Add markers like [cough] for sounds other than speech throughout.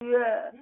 月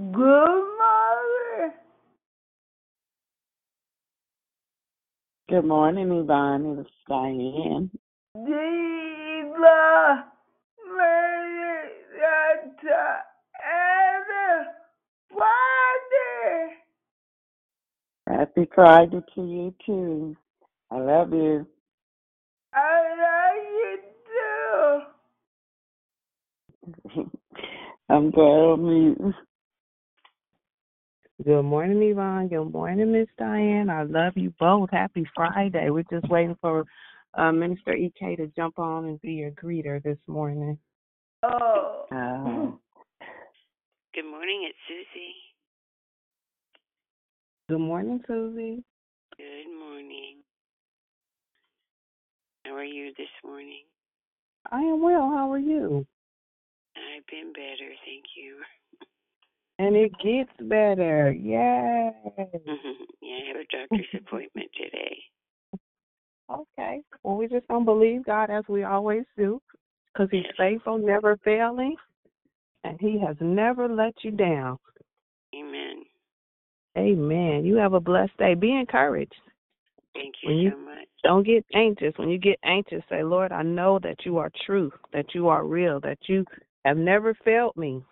Good morning. Good morning, Yvonne. It's Diane. Diva Marietta and Friday. Happy Friday to you too. I love you. I love you too. [laughs] I'm glad I'm you. Good morning, Yvonne. Good morning, Miss Diane. I love you both. Happy Friday. We're just waiting for uh, Minister EK to jump on and be your greeter this morning. Oh. Oh, Good morning, it's Susie. Good morning, Susie. Good morning. How are you this morning? I am well. How are you? I've been better, thank you. [laughs] And it gets better. Yay. [laughs] yeah, I have a doctor's appointment today. Okay. Well, we just don't believe God as we always do because He's faithful, never failing, and He has never let you down. Amen. Amen. You have a blessed day. Be encouraged. Thank you you- so much. Don't get anxious. When you get anxious, say, Lord, I know that you are true, that you are real, that you have never failed me.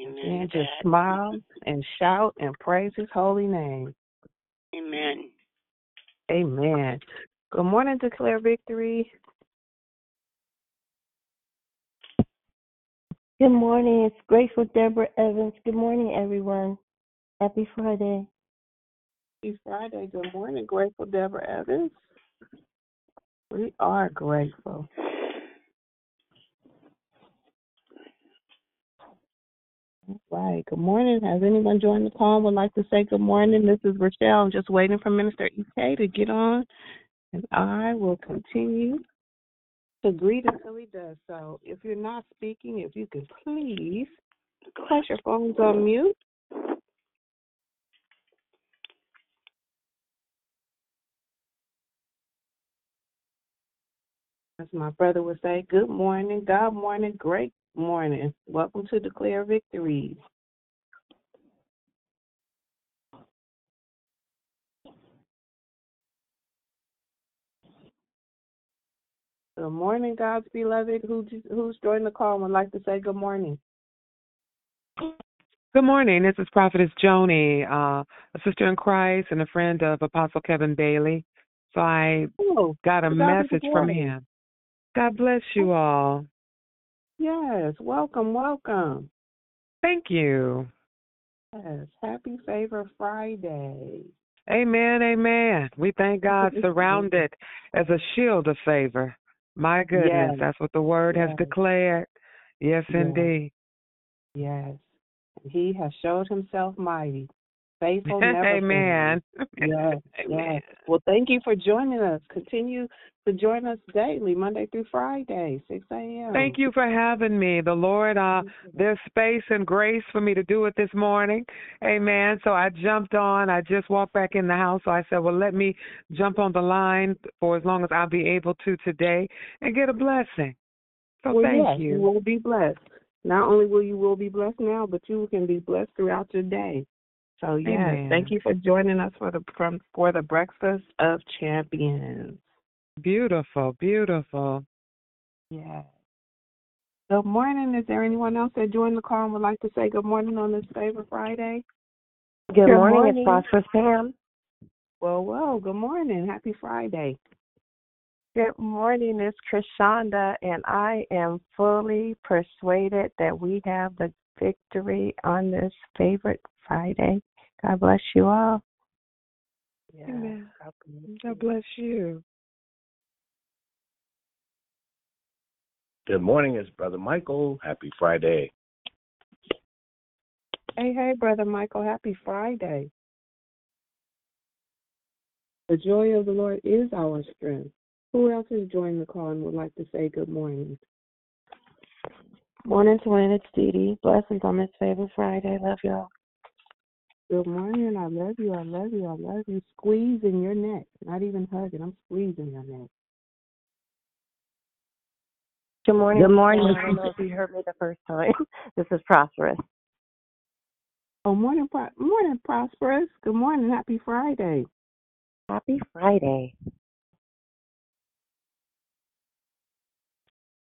Amen. And just smile and shout and praise his holy name. Amen. Amen. Good morning, Declare Victory. Good morning. It's Grateful Deborah Evans. Good morning, everyone. Happy Friday. Happy Friday. Good morning, Grateful Deborah Evans. We are grateful. All right. Good morning. Has anyone joined the call would like to say good morning? This is Rochelle. I'm just waiting for Minister EK to get on, and I will continue to greet until he does so. If you're not speaking, if you could please place your phones on mute. As my brother would say, good morning, God morning, great morning. Welcome to Declare Victories. Good morning, God's beloved. Who who's joined the call and would like to say good morning? Good morning. This is Prophetess Joni, uh, a sister in Christ and a friend of Apostle Kevin Bailey. So I Oh, got a to God be the message from him. God bless you all. Yes, welcome, welcome. Thank you. Yes, happy Favor Friday. Amen. Amen. We thank God [laughs] surrounded as a shield of favor. My goodness, Yes. that's what the word has declared. Yes, Yes. indeed. Yes, he has showed himself mighty, faithful, [laughs] never. Amen. Yes, [laughs] Amen. yes. Well, thank you for joining us. Continue to join us daily, Monday through Friday, 6 a.m. Thank you for having me. The Lord, uh, there's space and grace for me to do it this morning. Amen. So I jumped on. I just walked back in the house. So I said, well, let me jump on the line for as long as I'll be able to today and get a blessing. So well, thank yes, you. you will be blessed. Not only will you will be blessed now, but you can be blessed throughout your day. So yes, Amen. thank you for joining us for the from for the Breakfast of Champions. Beautiful, beautiful. Yes. Good morning. Is there anyone else that joined the call and would like to say good morning on this favorite Friday? Good, Good morning. morning. It's Prosperous Pam. Well, well, good morning. Happy Friday. Good morning, it's Krishanda, and I am fully persuaded that we have the victory on this favorite Friday. God bless you all. Amen. God bless you. Good morning, it's Brother Michael. Happy Friday. Hey, hey, Brother Michael. Happy Friday. The joy of the Lord is our strength. Who else is joining the call and would like to say good morning? Morning, twin. It's Dee Dee. Blessings on this favorite Friday. Love y'all. Good morning. I love you. I love you. I love you. Squeezing your neck. Not even hugging. I'm squeezing your neck. Good morning. Good morning. I don't know if you heard me the first time. [laughs] this is Prosperous. Oh, morning, Pro- morning, prosperous. Good morning. Happy Friday. Happy Friday.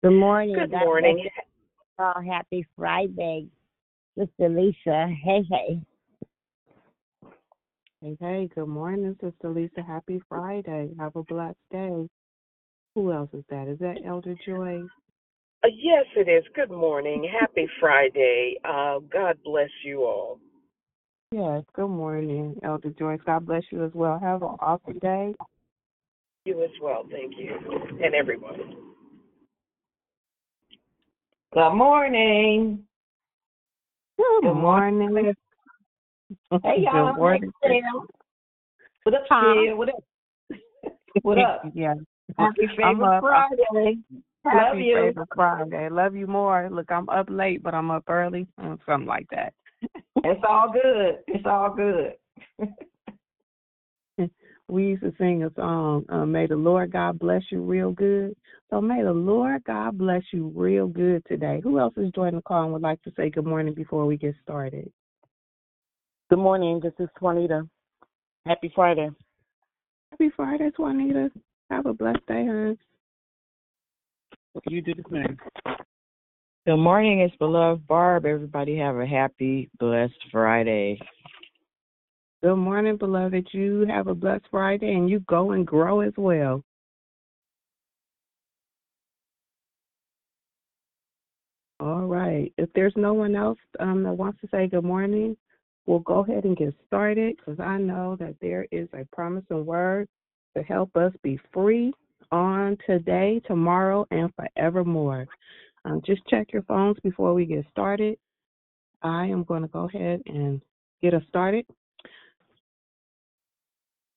Good morning. Good morning. bless you all. Happy Friday. Sister Lisa. Hey, hey. Hey, hey. Good morning, Sister Lisa. Happy Friday. Have a blessed day. Who else is that? Is that Elder Joy? Uh, yes, it is. Good morning. Happy Friday. Uh, God bless you all. Yes. Good morning, Elder Joyce. God bless you as well. Have an awesome day. You as well. Thank you. And everyone. Good morning. Good, Good morning. morning. Hey [laughs] y'all, Good morning. Hey, What up? Sia? What up? [laughs] What up? [laughs] yeah. Happy I'm favorite up. Friday. Love Happy you. favorite Friday. Love you more. Look, I'm up late, but I'm up early. Something like that. It's all good. It's all good. we used to sing a song, uh, May the Lord God bless you real good. So may the Lord God bless you real good today. Who else is joining the call and would like to say good morning before we get started? Good morning. This is Juanita. Happy Friday. Happy Friday, Juanita. Have a blessed day, hon. You do the same. Good morning, it's beloved Barb. Everybody have a happy, blessed Friday. Good morning, beloved. You have a blessed Friday and you go and grow as well. All right. If there's no one else um, that wants to say good morning, we'll go ahead and get started because I know that there is a promising word to help us be free on today, tomorrow, and forevermore. Um, just check your phones before we get started. I am going to go ahead and get us started.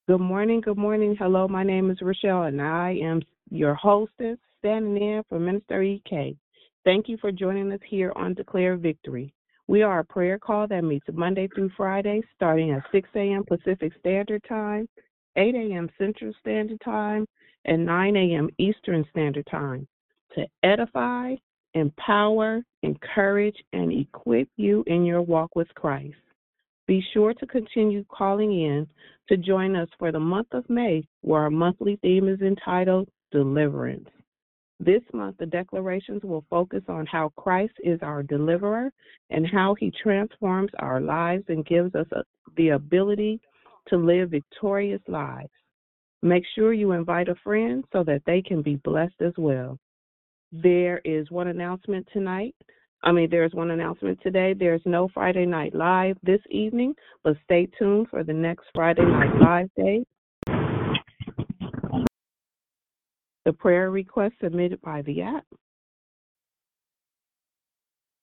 Good morning, good morning. Hello, my name is Rochelle, and I am your hostess, standing in for Minister EK. Thank you for joining us here on Declare Victory. We are a prayer call that meets Monday through Friday, starting at 6 a.m. Pacific Standard Time, 8 a.m. Central Standard Time, and 9 a.m. Eastern Standard Time to edify, empower, encourage, and equip you in your walk with Christ. Be sure to continue calling in to join us for the month of May, where our monthly theme is entitled Deliverance. This month, the declarations will focus on how Christ is our deliverer and how he transforms our lives and gives us a, the ability to live victorious lives. Make sure you invite a friend so that they can be blessed as well. There is one announcement tonight. I mean, there's one announcement today. There's no Friday Night Live this evening, but stay tuned for the next Friday Night Live day. The prayer request submitted by the app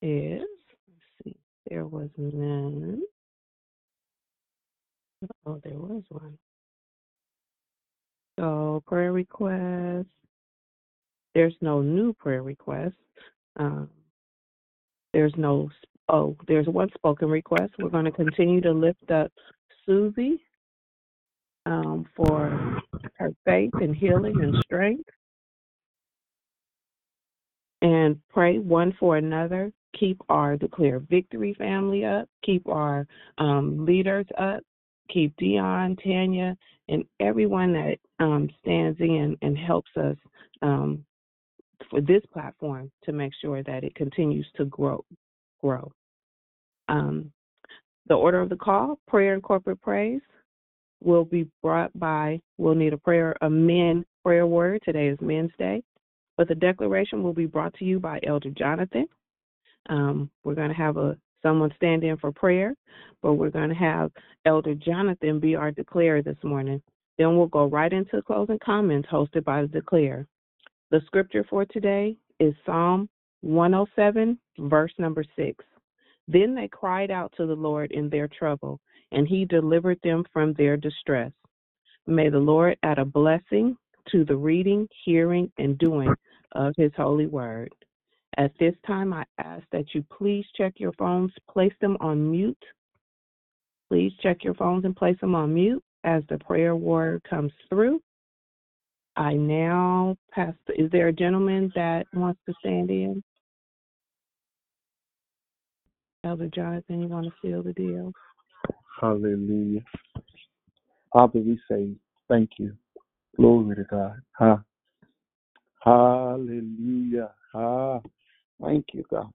is, let's see, there was none. Oh, there was one. So, prayer request, there's no new prayer request. Um, there's no, oh, there's one spoken request. We're going to continue to lift up Susie um, for her faith and healing and strength. And pray one for another. Keep our Declare Victory family up. Keep our um, leaders up. Keep Dion, Tanya, and everyone that um, stands in and helps us um, for this platform to make sure that it continues to grow. Grow. Um, The order of the call, prayer and corporate praise, will be brought by, we'll need a prayer, a men prayer word. Today is Men's Day. But the declaration will be brought to you by Elder Jonathan. Um, we're going to have a someone stand in for prayer, but we're going to have Elder Jonathan be our declarer this morning. Then we'll go right into closing comments hosted by the declarer. The scripture for today is Psalm 107, verse number 6. Then they cried out to the Lord in their trouble, and he delivered them from their distress. May the Lord add a blessing to the reading, hearing, and doing of his holy word. At this time, I ask that you please check your phones, place them on mute. Please check your phones and place them on mute as the prayer word comes through. I now pass. Is there a gentleman that wants to stand in? Elder Jonathan, you want to seal the deal? Hallelujah. Father, we say thank you. Glory to God. Ha. Hallelujah. Ha. Thank you, God.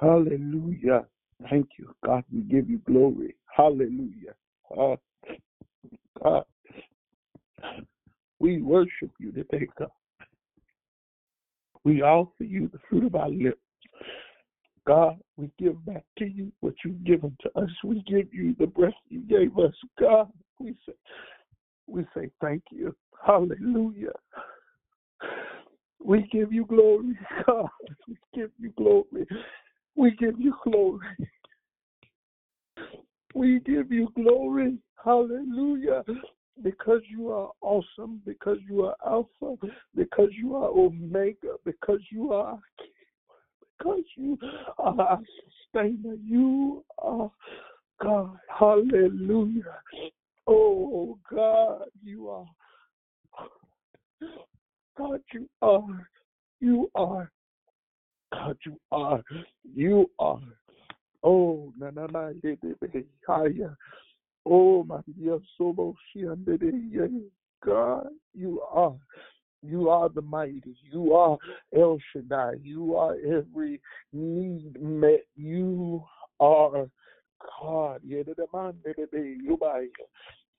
Hallelujah. Thank you, God. We give you glory. Hallelujah. Ah, God. We worship you today, God. We offer you the fruit of our lips. God, we give back to you what you've given to us. We give you the breath you gave us. God, we say, we say thank you. Hallelujah. We give you glory, [laughs] God. We give you glory. We give you glory. We give you glory. Hallelujah. Because you are awesome, because you are Alpha, because you are Omega, because you are because you are our sustainer. You are God. Hallelujah. Oh God, you are God, you are. You are. God, you are. You are. Oh, na na na de de de higher. Oh, my dear soul, she under the God, you are. You are the mighty. You are El Shaddai. You are every need met. You are God. Yeah, the man, the day, you buy.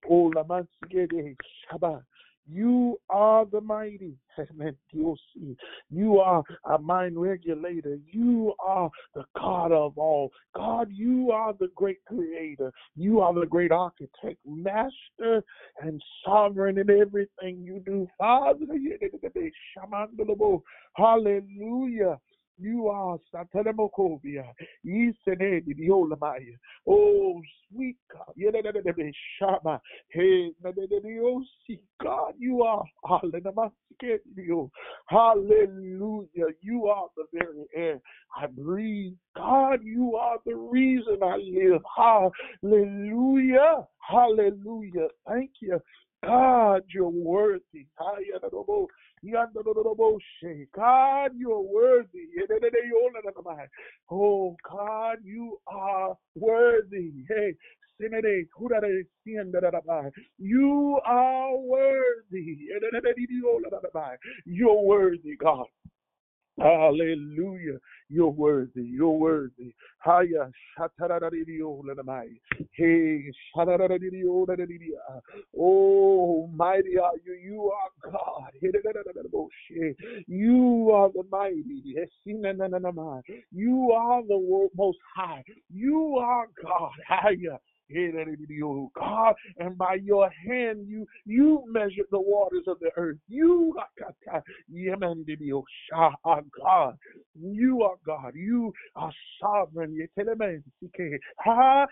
Oh, la man, Shabbat. You are the mighty. Amen. [laughs] You'll see. You are a mind regulator. You are the God of all. God, you are the great creator. You are the great architect, master, and sovereign in everything you do. Father, [laughs] hallelujah. You are Satanamokovia. Yisenedi Diolamaya. Oh, sweet God. Shama. Hey, Nadedediosi. God, you are. Hallelujah. You are the very air I breathe. God, you are the reason I live. Hallelujah. Hallelujah. Thank you. God, you're worthy. God, you're worthy. Oh, God, you are worthy. Hey, you are worthy. You're worthy, God. Hallelujah. You're worthy. You're worthy. Haya shataradidio lanamai. Hey. Oh, mighty are you. You are God. You are the mighty. You are the most high. You are God. Haya. God, and by your hand you you measured the waters of the earth. You are God. You are God. You are sovereign. Yetelemensike. Ha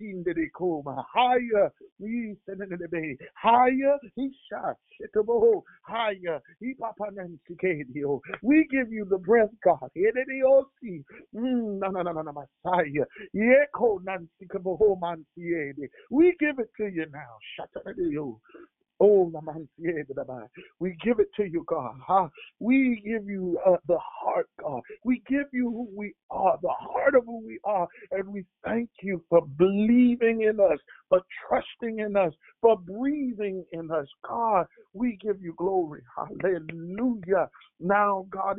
Higher. Habasindede Koma. the Yisenedebe. Higher. Isha. Shetobo. Higher. he Ipapanensikedio. We give you the breath, God. Yedediosi. Mm, No, no, no, no, no, Messiah. Yeko Nansikaboho Mansiede. We give it to you now. Shatadio. Oh, we give it to you, God. We give you uh, the heart heart, God. We give you who we are, the heart of who we are, and we thank you for believing in us, for trusting in us, for breathing in us. God, we give you glory. Hallelujah. Now, God,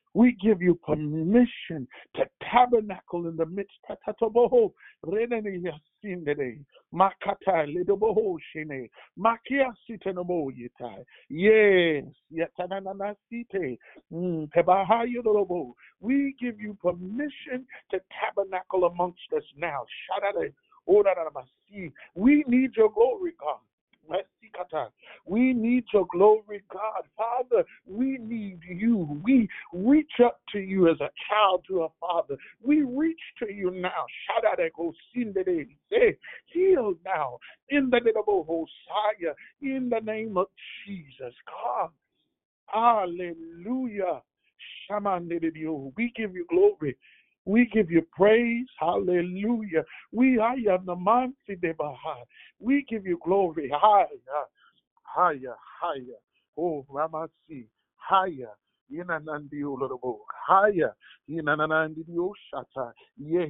We give you permission to tabernacle in the midst. Tatatoboho, renene. Yes, mm. We give you permission to tabernacle amongst us now. Orarabasi. We need your glory, God. We need your glory, God. Father, we need you. We reach up to you as a child to a father. We reach to you now. Shout out Shadadeko sindede. Say, Heal now in the name of Hosea, in the name of Jesus. God. Hallelujah. We give you glory. We give you praise. Hallelujah. We are. We give you glory. Higher, ah, higher, higher. Oh, Ramasi. Higher. Lorobo. Higher. Shata. Yes.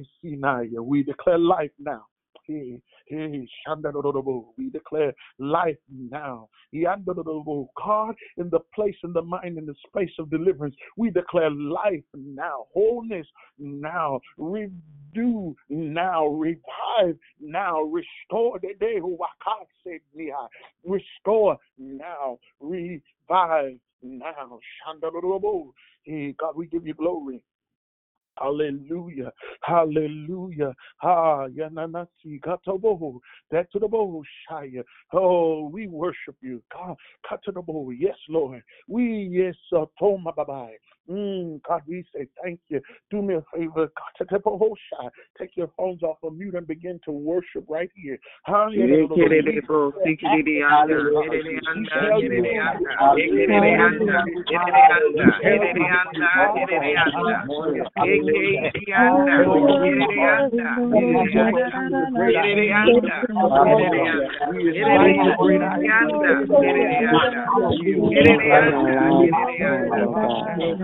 We declare life now. Hey, hey, Shandadorobo. We declare life now. Yandadorobo. God, in the place, in the mind, in the space of deliverance, we declare life now, wholeness now, redo now, revive now, restore the day who restore now, revive now. Shandadorobo. God, we give you glory. Hallelujah. Hallelujah. Ah, to the bow, shaya. Oh, we worship you. God, Cut to the katobo. Yes, Lord. We, yes, uh, toma babai. Mm, God, we say thank you. Do me a favor. shai. Take your phones off of mute and begin to worship right here.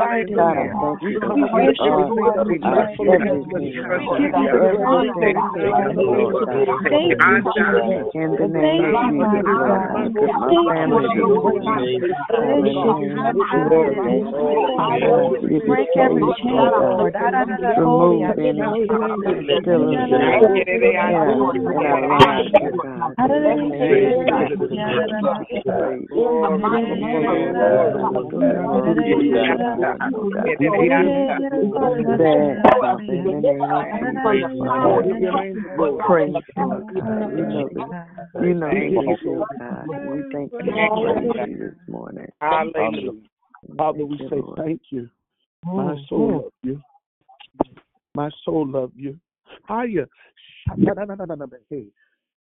Hallelujah. In the name of Jesus, Lord, I put my family before you. Break every chain, Lord. Remove any hostility in our in our lives, oh God. Praise. You know. We thank you this morning. Hallelujah. Father, we say thank you. My soul love you. My soul love you. Higher.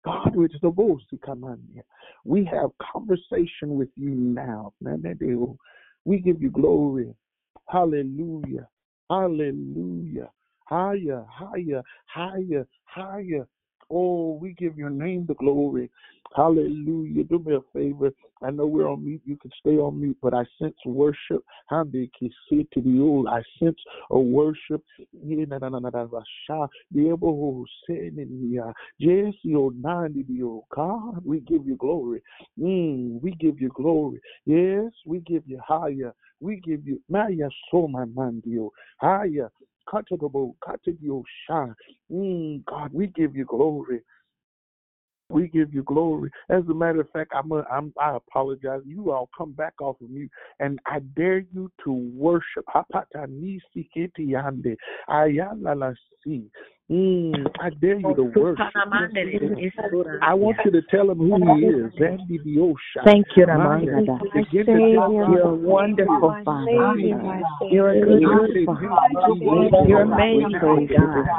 God, which the voice come on here. We have conversation with you now. We give you glory. Hallelujah. Hallelujah. Higher, higher, higher, higher. Oh, we give your name the glory. Hallelujah. Do me a favor. I know we're on mute. You can stay on mute, but I sense worship. I sense a worship. God, we give you glory. Mm, we give you glory. Yes, we give you higher. We give you Maya so my man, deal. Higher. Comfortable, comfortable, shine. Mm, God, we give you glory. We give you glory. As a matter of fact, I'm, a, I'm I apologize. You all come back off of mute, and I dare you to worship. Hapatanisi kitiande ayalalasi. Mm, I dare you to worship. I want you to tell him who he is. Andy the Thank you, Maya. Ramanda. Begin to tell him You're a wonderful Father. You're a good, good Father. You're amazing, God.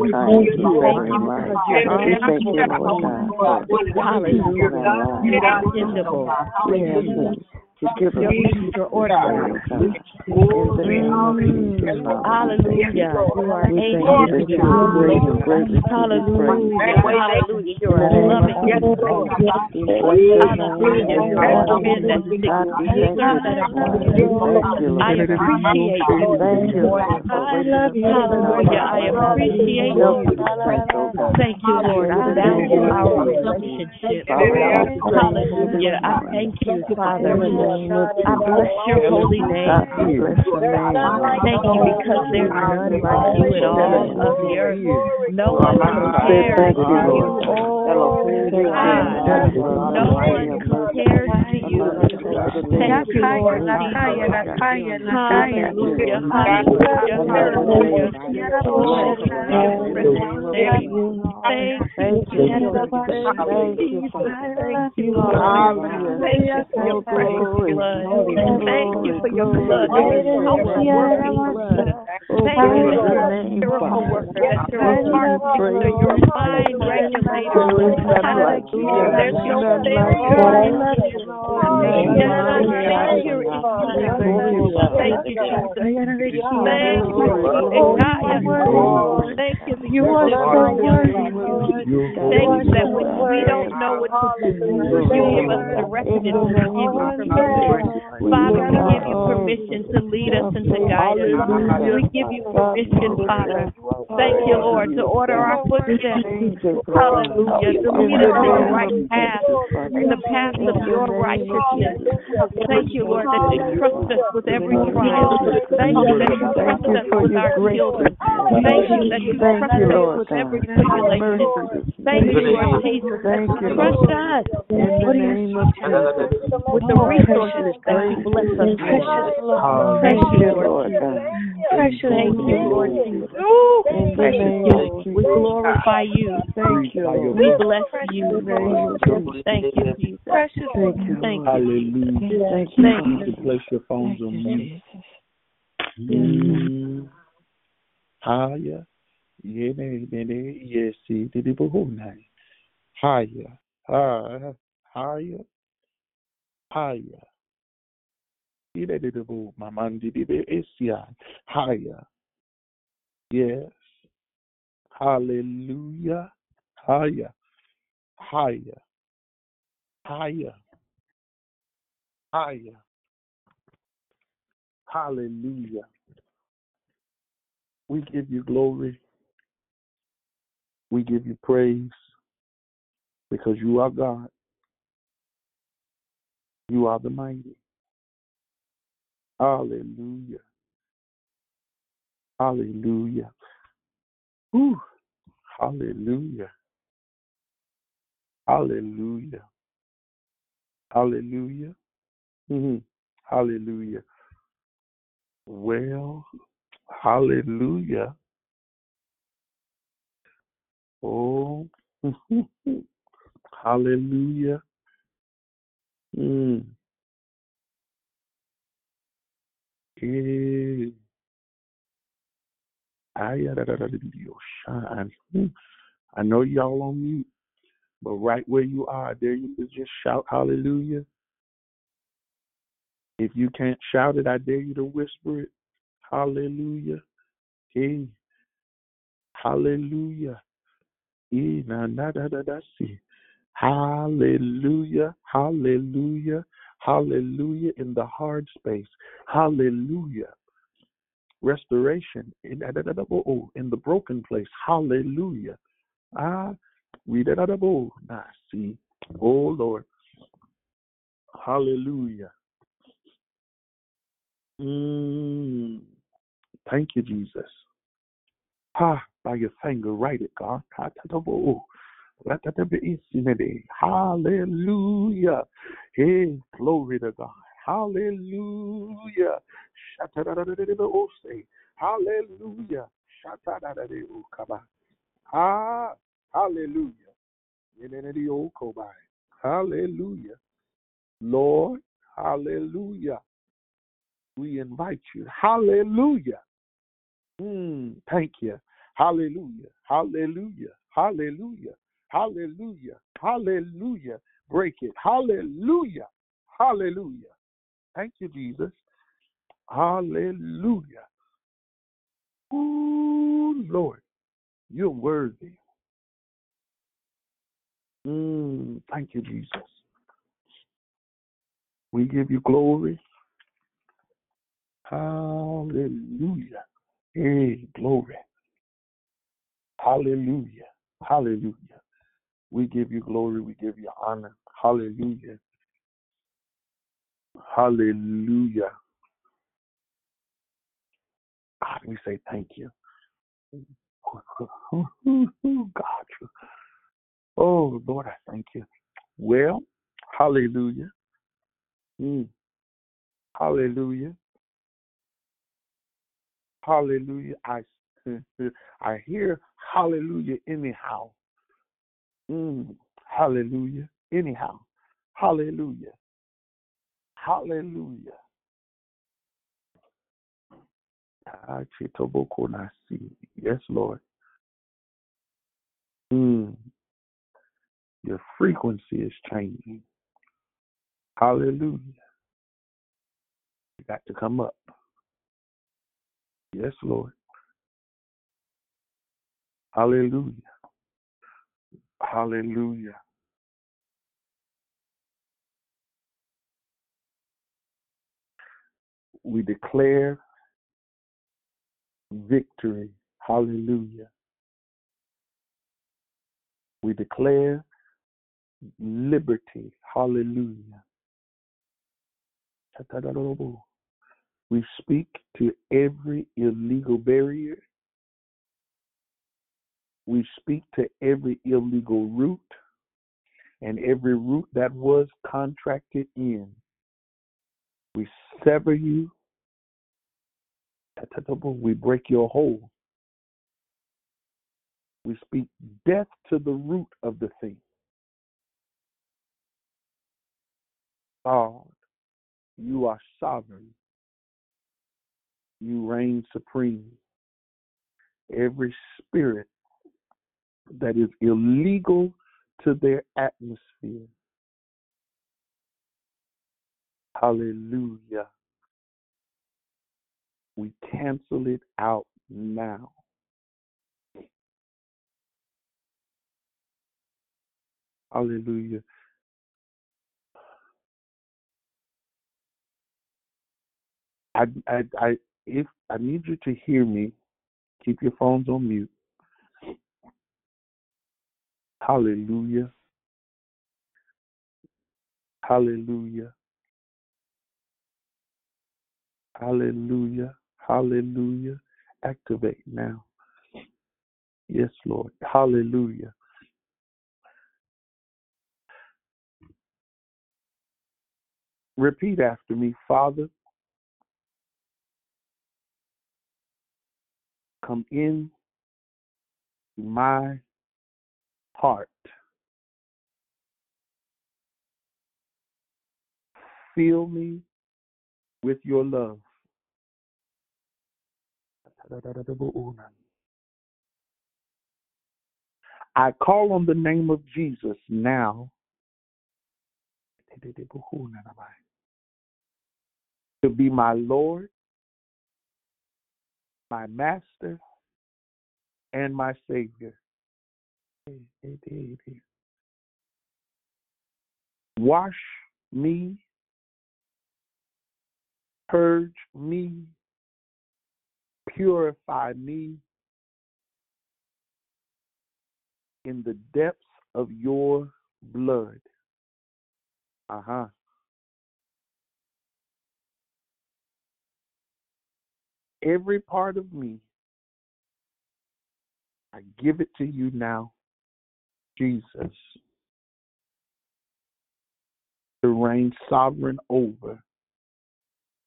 We thank you, Lord God. We thank you Lord God. Hallelujah. You're dependable. To give us your order. In the name of Hallelujah. You are We able thank to you do are great and it. greatly to be Hallelujah. Hallelujah. You are loving. Jesus. We bless your Hallelujah. You are goodness. God, we thank you this you, I Lord. appreciate you. Thank you, Lord, for waking us up in our Hallelujah. I appreciate you. you to pray, oh God. Thank you, Lord. I value our relationship. Hallelujah. I thank you, Father. In the name of I bless your holy name. God, we bless your name, Lord. Thank you because there's none like you in all of the earth. No one compares to you, you. Lord. Oh, God. No one compares you. Thank you. Oh, thank you. Thank you. Thank you. Thank you. Thank you, Lord. Thank you for your blood. Thank you for your blood. Thank you heart mind regulator. Hallelujah. There's no failure in you. Failure in you. Thank you, Jesus. Thank you. Gaia. Thank you that you're divine. Thank you that when we don't know what to do, you give us direction and you give you permission. Father, we give you permission to lead us and to guide us. We give you permission, Father. Thank you, Lord, to order our footsteps. Hallelujah. To lead us in the right path, in the path of your righteousness. Thank you, Lord, that you trust us with every trial. Thank you that you trust us with our children. Thank you that you trust us with every tribulation. Thank you, Lord Jesus, that you trust us In the name of with the resources that you bless us with. Thank you, Lord Jesus. Thank you, Lord Jesus. In the Precious name you. of We glorify you. Thank you, We bless you. Thank you, Jesus. Thank you, Thank you. Hallelujah. Thank you, Thank You you. place your phones on mute. Mm. Higher. Yes, see, did it behold now. Higher. Higher. Higher. Higher. See that Hallelujah. Higher. Higher. Higher. Higher. Hallelujah. We give you glory. We give you praise because you are God. You are the mighty. Hallelujah. Hallelujah. Whew. Hallelujah. Hallelujah. Hallelujah. Mhm. Hallelujah. Well, hallelujah. Oh, [laughs] hallelujah. Mm. Eh. I know y'all on mute, but right where you are, there you can just shout hallelujah. If you can't shout it, I dare you to whisper it. Hallelujah. Hey, Hallelujah. E na na da da da si. Hallelujah. Hallelujah. Hallelujah in the hard space. Hallelujah. Restoration oh, in the broken place. Hallelujah. Ah, we. Nah, see. Oh Lord. Hallelujah. Mm, thank you, Jesus. Ha, by your finger, write it, God. Hallelujah. Hey, glory to God. Hallelujah. Sha, Hallelujah. Ooh, Lord, you're worthy. Mm, thank you, Jesus. We give you glory. Hallelujah. Hey, glory. Hallelujah. Hallelujah. We give you glory. We give you honor. Hallelujah. Hallelujah. God, we say thank you. [laughs] God. Oh, Lord, I thank you. Well, hallelujah. Mm. Hallelujah. Hallelujah. I [laughs] I hear hallelujah anyhow. Mm. Hallelujah. Anyhow. Hallelujah. Hallelujah. Ah, chitobokonasi. Yes, Lord. Mm. Your frequency is changing. Hallelujah. You got to come up. Yes, Lord. Hallelujah. Hallelujah. We declare victory. Hallelujah. We declare liberty. Hallelujah. We speak to every illegal barrier. We speak to every illegal route and every route that was contracted in. We sever you. We break your hold. We speak death to the root of the thing. God, you are sovereign. You reign supreme. Every spirit that is illegal to their atmosphere. Hallelujah. We cancel it out now. Hallelujah. I, I, I, if I need you to hear me, keep your phones on mute. Hallelujah. Hallelujah. Hallelujah. Hallelujah. Activate now. Yes, Lord. Hallelujah. Repeat after me, Father. Come in my heart. Fill me with your love. I call on the name of Jesus now to be my Lord, my Master, and my Savior. Wash me, purge me, purify me in the depths of your blood. Uh huh. Every part of me, I give it to you now, Jesus, to reign sovereign over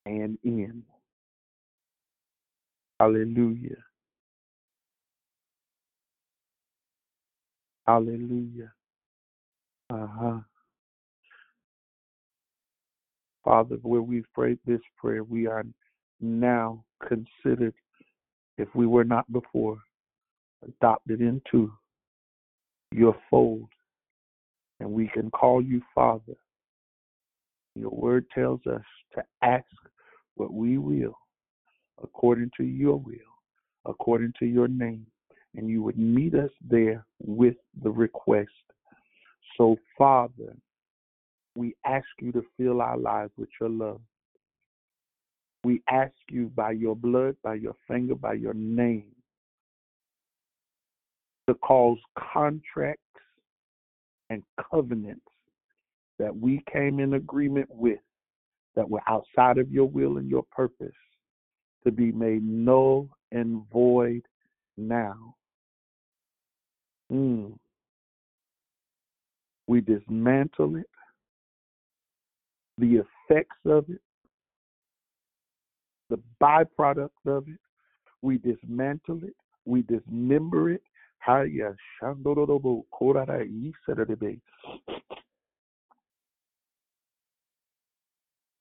and in. Hallelujah. Hallelujah. Uh huh. Father, where we've prayed this prayer, we are now considered, if we were not before, adopted into your fold, and we can call you Father. Your word tells us to ask what we will, according to your will, according to your name, and you would meet us there with the request. So, Father, we ask you to fill our lives with your love. We ask you by your blood, by your finger, by your name, to cause contracts and covenants that we came in agreement with that were outside of your will and your purpose to be made null and void now. Mm. We dismantle it, the effects of it, the byproduct of it. We dismantle it, we dismember it.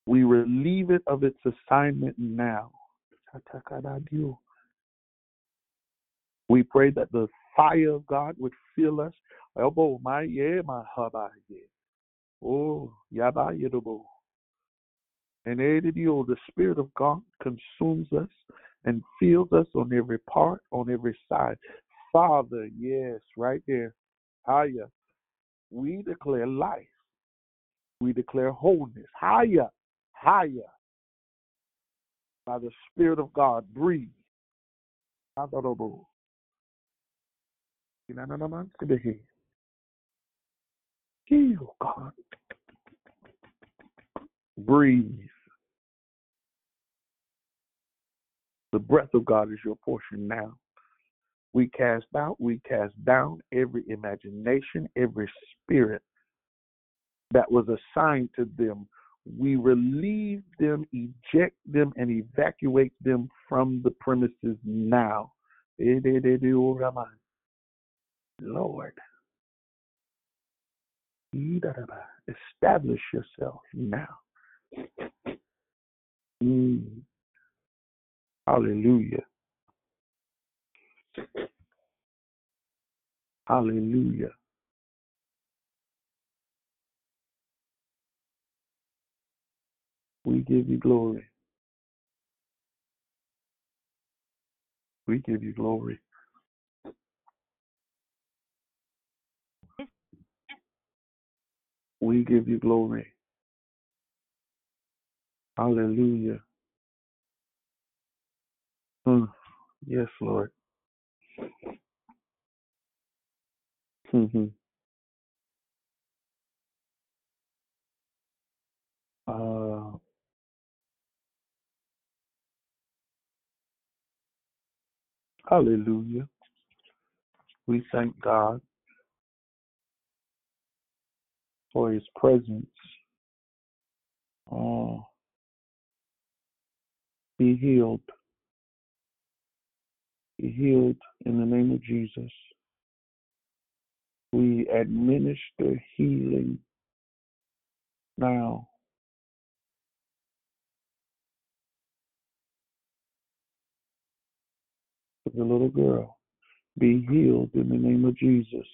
We relieve it of its assignment now. We pray that the fire of God would fill us. Elbow my yeah, my. Oh. And the Spirit of God consumes us and fills us on every part, on every side. Father, yes, right there. Higher. We declare life. We declare wholeness. Higher, higher. By the Spirit of God, breathe. Heal, God. Breathe. The breath of God is your portion now. We cast out, we cast down every imagination, every spirit that was assigned to them. We relieve them, eject them, and evacuate them from the premises now. Lord, establish yourself now. Mm. Hallelujah. Hallelujah. We give you glory. We give you glory. We give you glory. Hallelujah. Mm. Yes, Lord. hmm Uh, hallelujah. We thank God for his presence. Oh, be healed. Be healed in the name of Jesus. We administer healing now. For the little girl, be healed in the name of Jesus.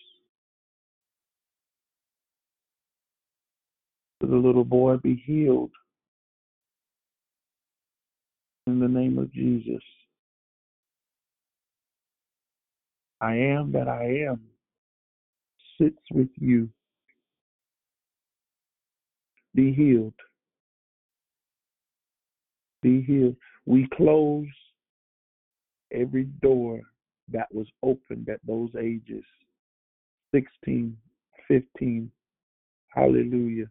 The little boy, be healed in the name of Jesus. I am that I am sits with you. Be healed. Be healed. We close every door that was opened at those ages 16, 15. Hallelujah.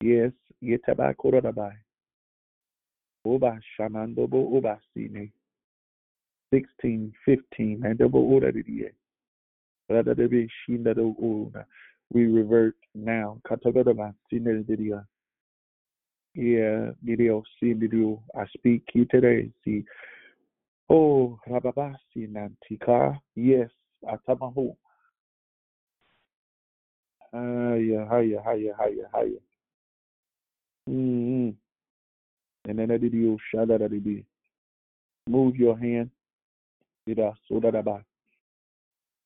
Yes. Yetabakorabai. Oba shamandobo oba sine. 16, 15. Mandobo oradidiye. Radadabe shindado ora. We revert now. Yeah. I speak you today. See. Oh, rababasi nantika. Yes. Atamaho. Haya, haya, haya, haya, haya. Mm-hmm. And then I did you shout out Move your hand. Ida sodadaba.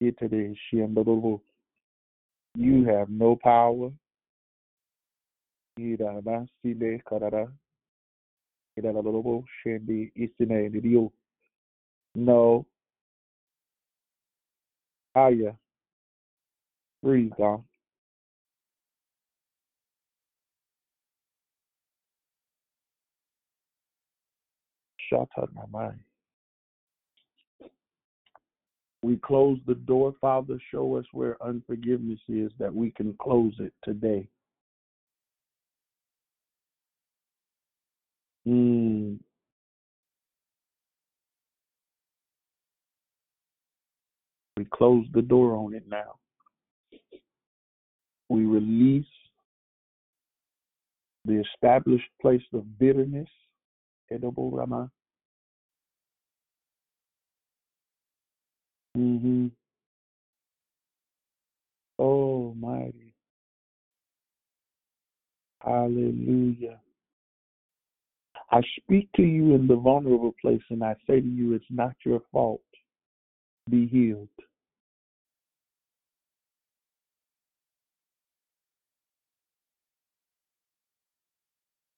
Itede shiandodobo. You have no power. Ida basile karara. Ida dodobo shendi isine didio. No. Haya. Breathe, God. Shut up my mind. We close the door, Father. Show us where unforgiveness is that we can close it today. Mm. We close the door on it now. We release the established place of bitterness. Edible Rama. Mm-hmm. Oh, mighty. Hallelujah. I speak to you in the vulnerable place and I say to you, it's not your fault. Be healed.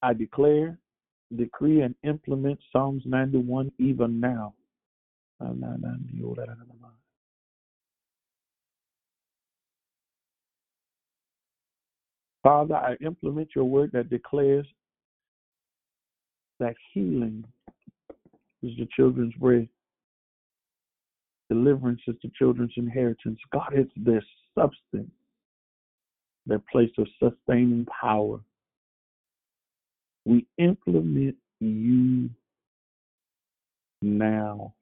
I declare, decree, and implement Psalms 91 even now. Father, I implement your word that declares that healing is the children's bread, deliverance is the children's inheritance. God, it's their substance, their place of sustaining power. We implement you now.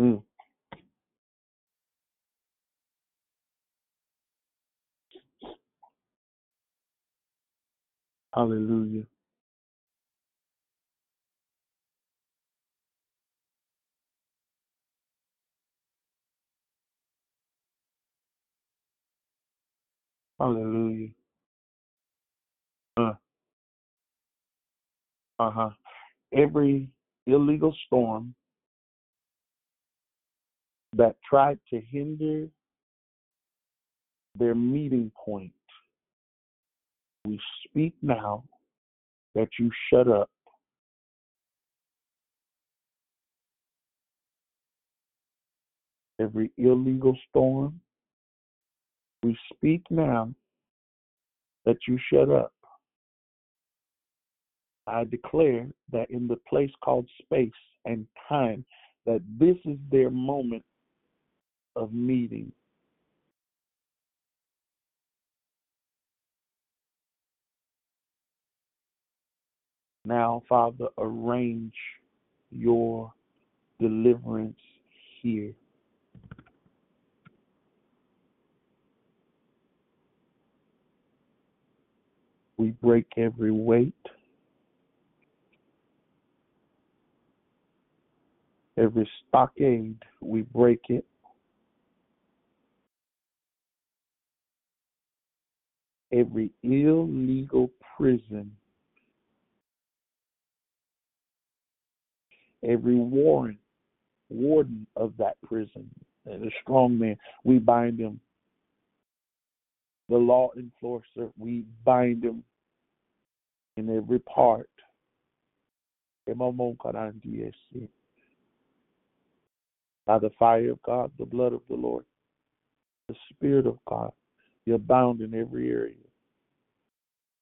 Mm. Hallelujah. Hallelujah. Uh huh. Every illegal storm that tried to hinder their meeting point, we speak now that you shut up. Every illegal storm, we speak now that you shut up. I declare that in the place called space and time, that this is their moment of meeting. Now, Father, arrange your deliverance here. We break every weight, every stockade, we break it. Every illegal prison, every warrant, warden of that prison, and a strong man, we bind him. The law enforcer, we bind him in every part By the fire of God, the blood of the Lord, the Spirit of God, you're bound in every area.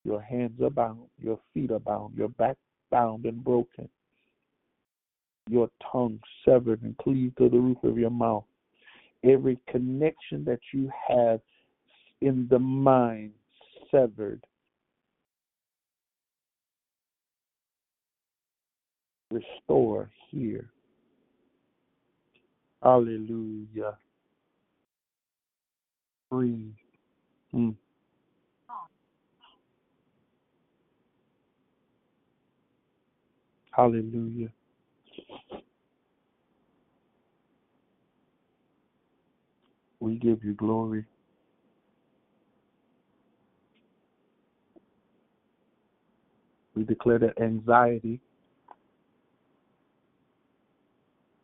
Your hands are bound, your feet are bound, your back bound and broken, your tongue severed and cleaved to the roof of your mouth. Every connection that you have in the mind severed. Restore here. Hallelujah. Breathe. Mm. Hallelujah. We give you glory. We declare that anxiety,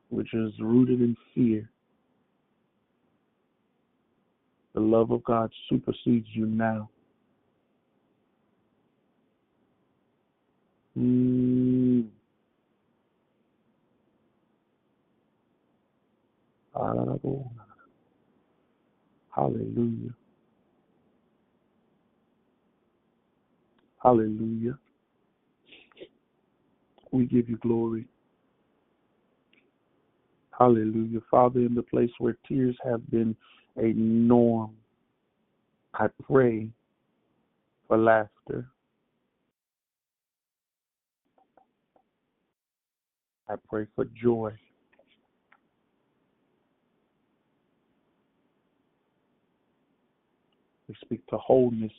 which is rooted in fear, the love of God supersedes you now. Mm. Hallelujah. Hallelujah. We give you glory. Hallelujah. Father, in the place where tears have been a norm, I pray for laughter. I pray for joy. We speak to wholeness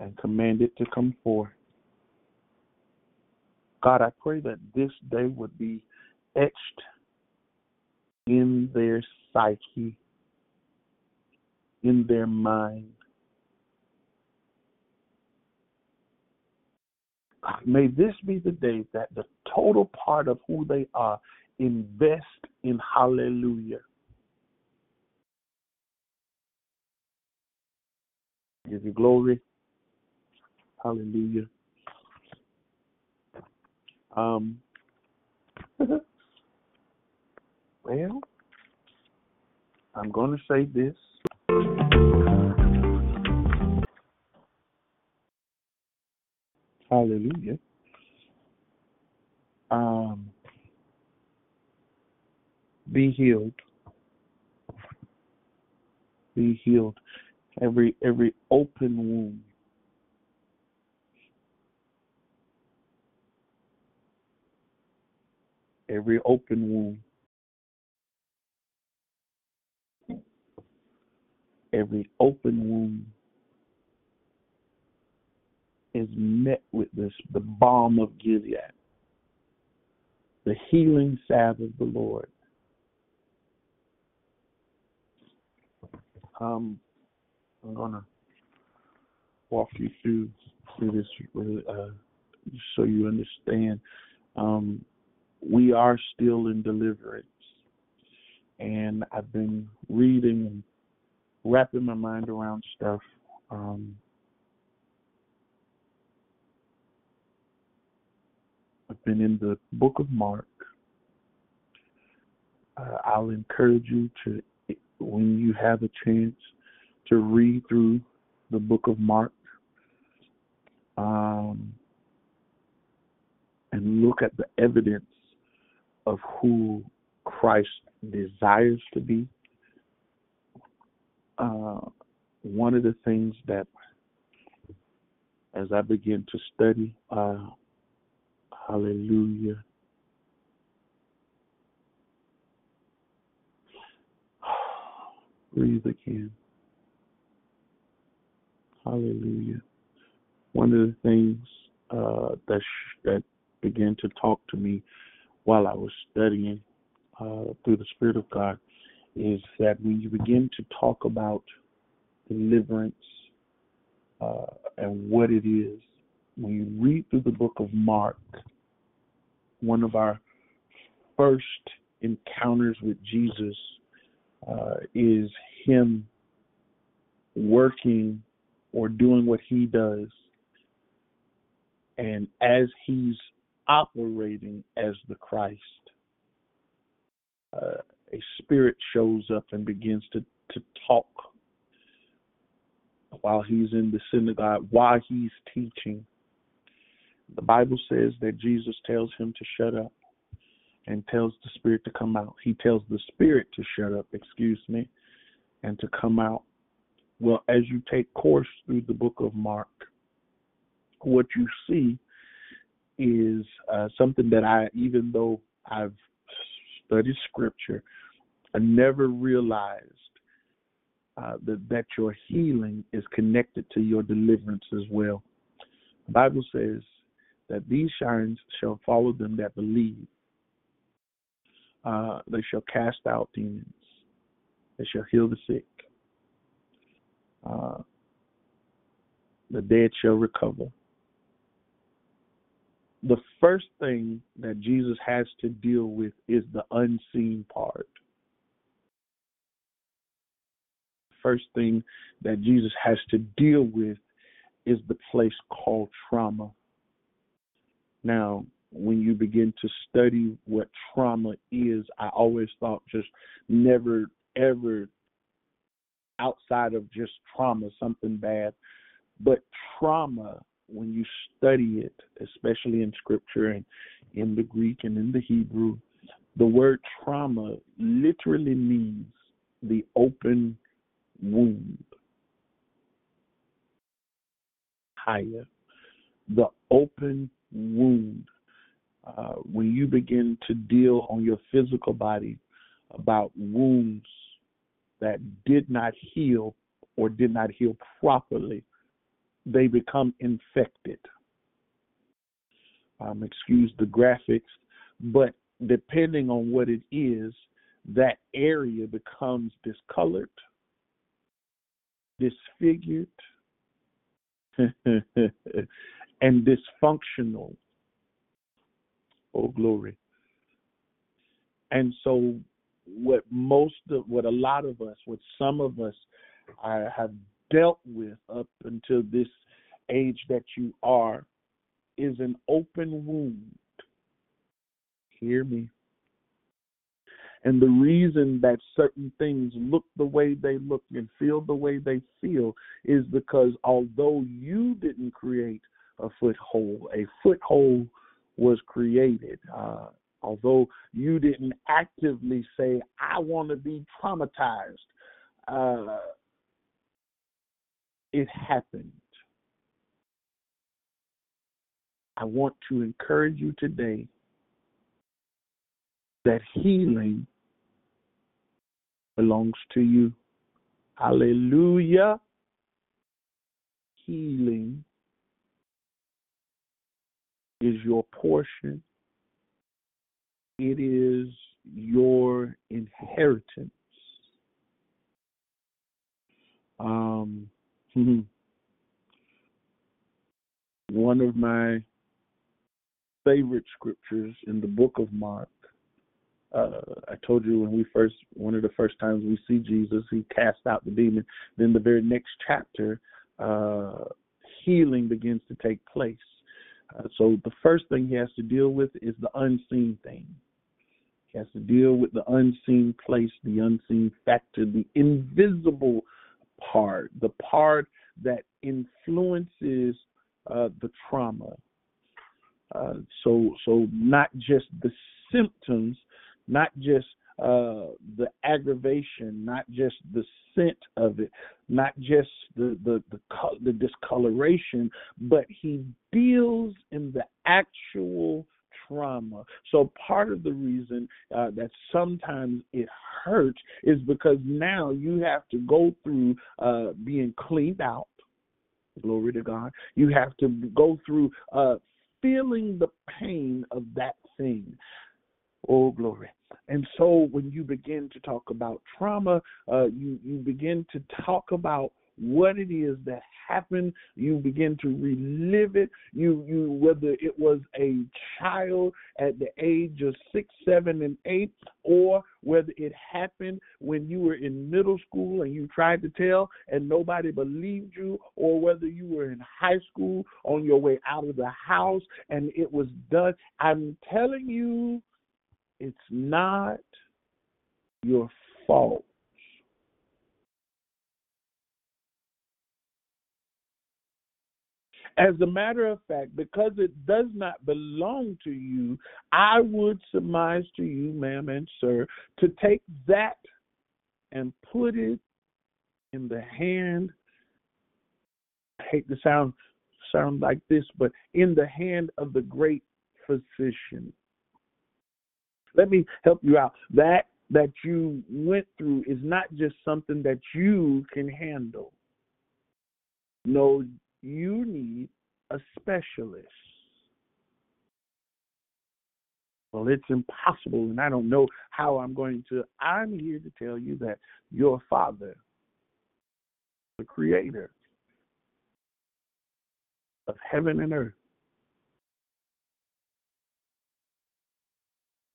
and command it to come forth. God, I pray that this day would be etched in their psyche, in their mind. God, may this be the day that the total part of who they are invest in hallelujah. Give you glory. Hallelujah. Um, [laughs] well, I'm going to say this. Hallelujah. Um, be healed. Be healed. Every every open wound. Every open wound. Every open wound is met with this the balm of Gilead, the healing salve of the Lord. Um, I'm gonna walk you through through this uh, so you understand. Um, we are still in deliverance, and I've been reading and wrapping my mind around stuff. Um, I've been in the book of Mark. Uh, I'll encourage you to, when you have a chance, to read through the book of Mark um, and look at the evidence of who Christ desires to be. Uh, one of the things that, as I begin to study, uh, hallelujah, [sighs] breathe again. Hallelujah. One of the things uh, that sh- that began to talk to me while I was studying uh, through the Spirit of God is that when you begin to talk about deliverance uh, and what it is, when you read through the book of Mark, one of our first encounters with Jesus uh, is Him working or doing what He does. And as He's operating as the Christ, uh, a spirit shows up and begins to, to talk while he's in the synagogue, while he's teaching. The Bible says that Jesus tells him to shut up and tells the spirit to come out. He tells the spirit to shut up, excuse me, and to come out. Well, as you take course through the book of Mark, what you see is uh, something that I, even though I've studied scripture, I never realized uh, that, that your healing is connected to your deliverance as well. The Bible says that these signs shall follow them that believe. Uh, they shall cast out demons. They shall heal the sick. Uh, the dead shall recover. The first thing that Jesus has to deal with is the unseen part. First thing that Jesus has to deal with is the place called trauma. Now, when you begin to study what trauma is, I always thought just never ever outside of just trauma, something bad. But trauma, when you study it, especially in scripture and in the Greek and in the Hebrew, the word trauma literally means the open wound. Higher. The open wound. Uh, when you begin to deal on your physical body about wounds that did not heal or did not heal properly, they become infected. Um, excuse the graphics, but depending on what it is, that area becomes discolored, disfigured, [laughs] and dysfunctional. Oh, glory. And so, what most of, what a lot of us, what some of us uh, have dealt with up until this age that you are, is an open wound. Hear me. And the reason that certain things look the way they look and feel the way they feel is because although you didn't create a foothold, a foothold was created. Uh, although you didn't actively say, I want to be traumatized, uh, it happened. I want to encourage you today that healing belongs to you. Hallelujah. Healing is your portion. It is your inheritance. Um, one of my favorite scriptures in the book of Mark. Uh, I told you when we first, one of the first times we see Jesus, he cast out the demon. Then the very next chapter, uh, healing begins to take place. Uh, so the first thing he has to deal with is the unseen thing. He has to deal with the unseen place, the unseen factor, the invisible part, the part that influences uh, the trauma. Uh, so, so not just the symptoms, not just uh, the aggravation, not just the scent of it, not just the the the, the discoloration, but he deals in the actual trauma. So part of the reason uh, that sometimes it hurts is because now you have to go through uh, being cleaned out. Glory to God. You have to go through uh, feeling the pain of that thing. Oh, glory. And so when you begin to talk about trauma, uh, you, you begin to talk about what it is that happened. You begin to relive it. You you whether it was a child at the age of six, seven, and eight, or whether it happened when you were in middle school and you tried to tell and nobody believed you, or whether you were in high school on your way out of the house and it was done. I'm telling you, it's not your fault. As a matter of fact, because it does not belong to you, I would surmise to you, ma'am and sir, to take that and put it in the hand. I hate to sound sound like this, but in the hand of the great physician. Let me help you out. That that you went through is not just something that you can handle. No, you need a specialist. Well, it's impossible, and I don't know how I'm going to. I'm here to tell you that your Father, the Creator of heaven and earth,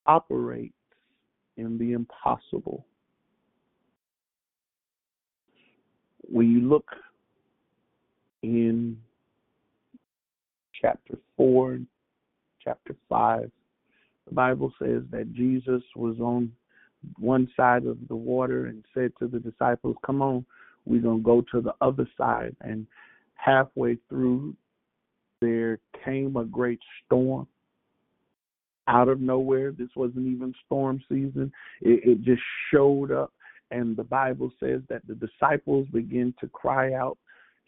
operates in the impossible. When you look in chapter 4, chapter 5, the Bible says that Jesus was on one side of the water and said to the disciples, Come on, we're going to go to the other side. And halfway through, there came a great storm out of nowhere. This wasn't even storm season, it, it just showed up. And the Bible says that the disciples begin to cry out,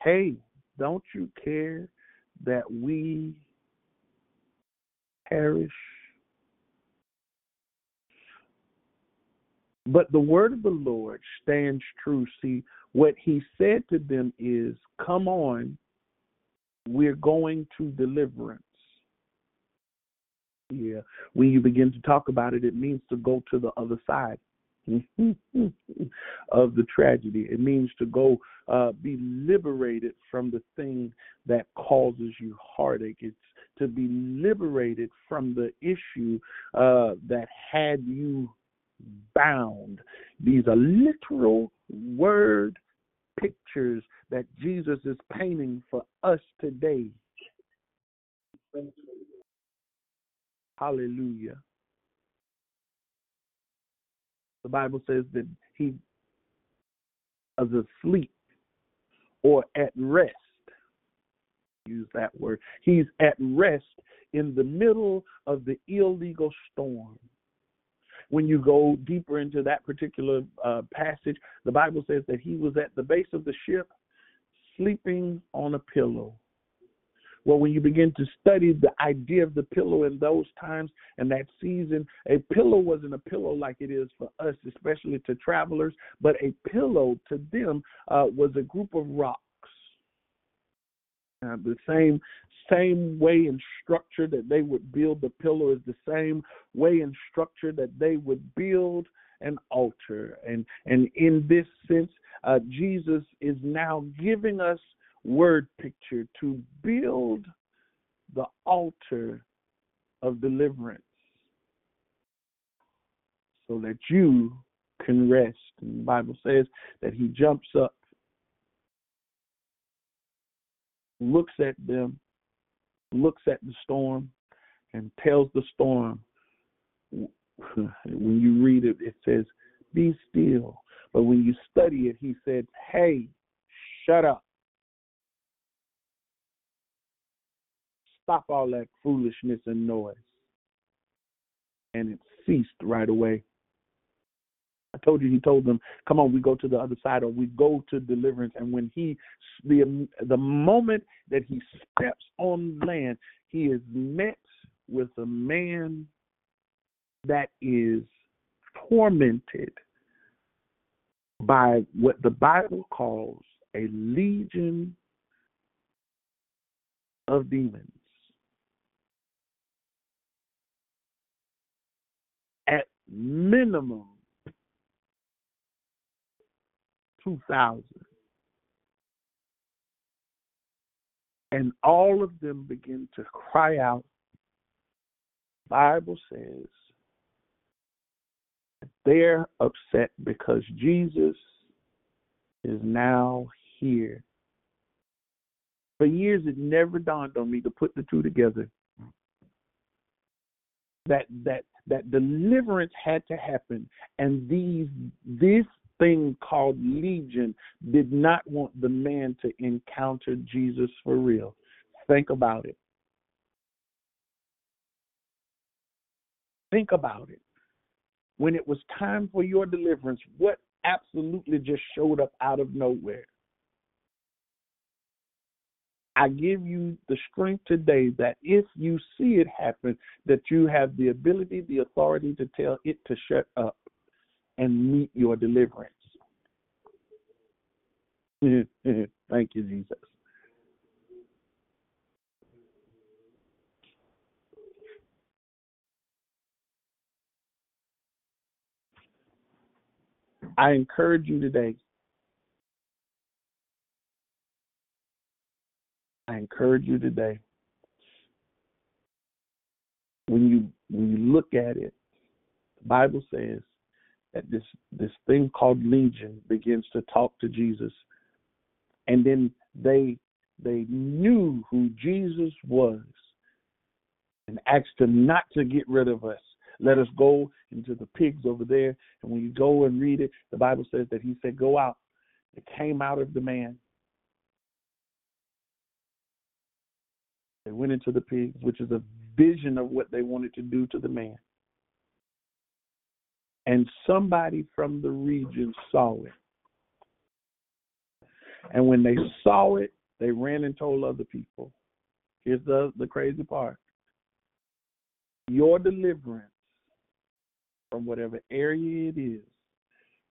Hey, don't you care that we perish? But the word of the Lord stands true. See, what he said to them is, Come on, we're going to deliverance. Yeah, when you begin to talk about it, it means to go to the other side [laughs] of the tragedy. It means to go uh, be liberated from the thing that causes you heartache. It's to be liberated from the issue uh, that had you bound. These are literal word pictures that Jesus is painting for us today. Hallelujah. The Bible says that he is asleep or at rest. Use that word. He's at rest in the middle of the illegal storm. When you go deeper into that particular uh, passage, the Bible says that he was at the base of the ship sleeping on a pillow. Well, when you begin to study the idea of the pillow in those times and that season, a pillow wasn't a pillow like it is for us, especially to travelers, but a pillow to them uh, was a group of rocks. Uh, the same same way and structure that they would build the pillow is the same way and structure that they would build an altar. And and in this sense, uh, Jesus is now giving us word picture to build the altar of deliverance so that you can rest. And the Bible says that he jumps up, looks at them, looks at the storm, and tells the storm. [laughs] When you read it, it says, Be still. But when you study it, he said, Hey, shut up. Stop all that foolishness and noise. And it ceased right away. I told you he told them, "Come on, we go to the other side, or we go to deliverance." And when he, the the moment that he steps on land, he is met with a man that is tormented by what the Bible calls a legion of demons. At minimum, 2,000. And all of them begin to cry out. Bible says they're upset because Jesus is now here. For years, it never dawned on me to put the two together. That that that deliverance had to happen, and these this thing called legion did not want the man to encounter Jesus for real. Think about it. Think about it. When it was time for your deliverance, what absolutely just showed up out of nowhere? I give you the strength today that if you see it happen, that you have the ability, the authority to tell it to shut up and meet your deliverance. [laughs] Thank you, Jesus. I encourage you today. I encourage you today. When you when you look at it, the Bible says that this this thing called legion begins to talk to Jesus, and then they they knew who Jesus was, and asked him not to get rid of us. Let us go into the pigs over there. And when you go and read it, the Bible says that he said, Go out. It came out of the man. They went into the pigs, which is a vision of what they wanted to do to the man. And somebody from the region saw it. And when they saw it, they ran and told other people. Here's the, the crazy part your deliverance from whatever area it is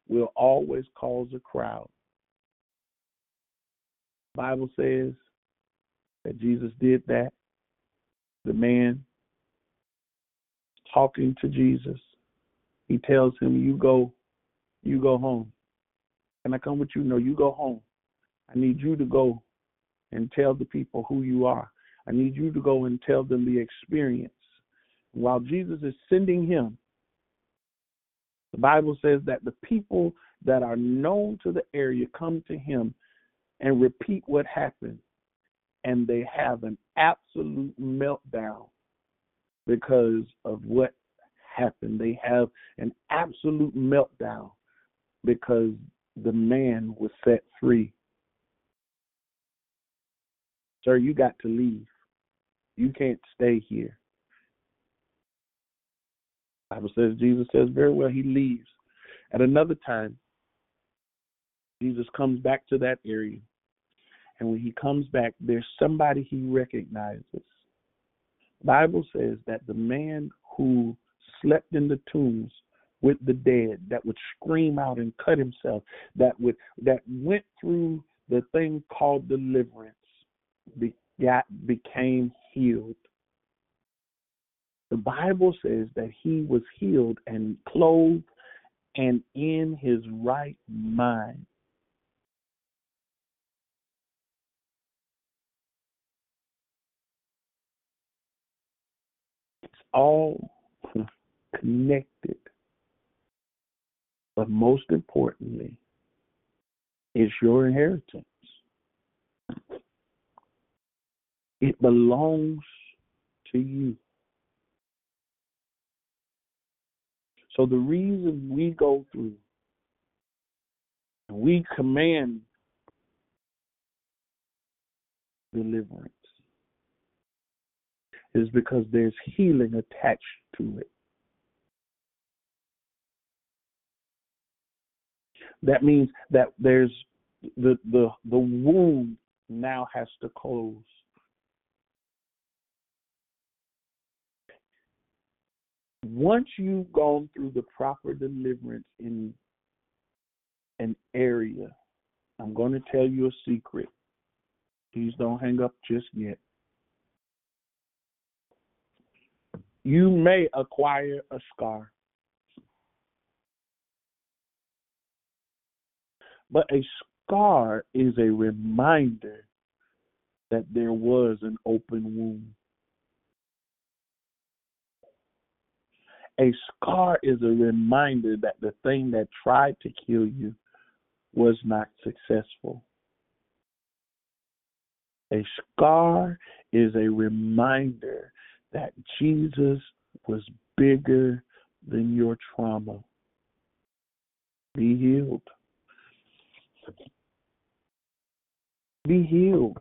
will always cause a crowd. Bible says that Jesus did that. The man talking to Jesus, he tells him, "You go, you go home. Can I come with you? No, you go home. I need you to go and tell the people who you are. I need you to go and tell them the experience." While Jesus is sending him, the Bible says that the people that are known to the area come to him and repeat what happened, and they have an absolute meltdown because of what happened. They have an absolute meltdown because the man was set free. Sir, you got to leave. You can't stay here. Bible says Jesus says very well he leaves. At another time, Jesus comes back to that area. And when he comes back, there's somebody he recognizes. Bible says that the man who slept in the tombs with the dead, that would scream out and cut himself, that would that went through the thing called deliverance, be, got became healed. The Bible says that he was healed and clothed and in his right mind. It's all connected. But most importantly, it's your inheritance. It belongs to you. So the reason we go through we command deliverance is because there's healing attached to it. That means that there's the the the wound now has to close. Once you've gone through the proper deliverance in an area, I'm going to tell you a secret. Please don't hang up just yet. You may acquire a scar. But a scar is a reminder that there was an open wound. A scar is a reminder that the thing that tried to kill you was not successful. A scar is a reminder that Jesus was bigger than your trauma. Be healed. Be healed.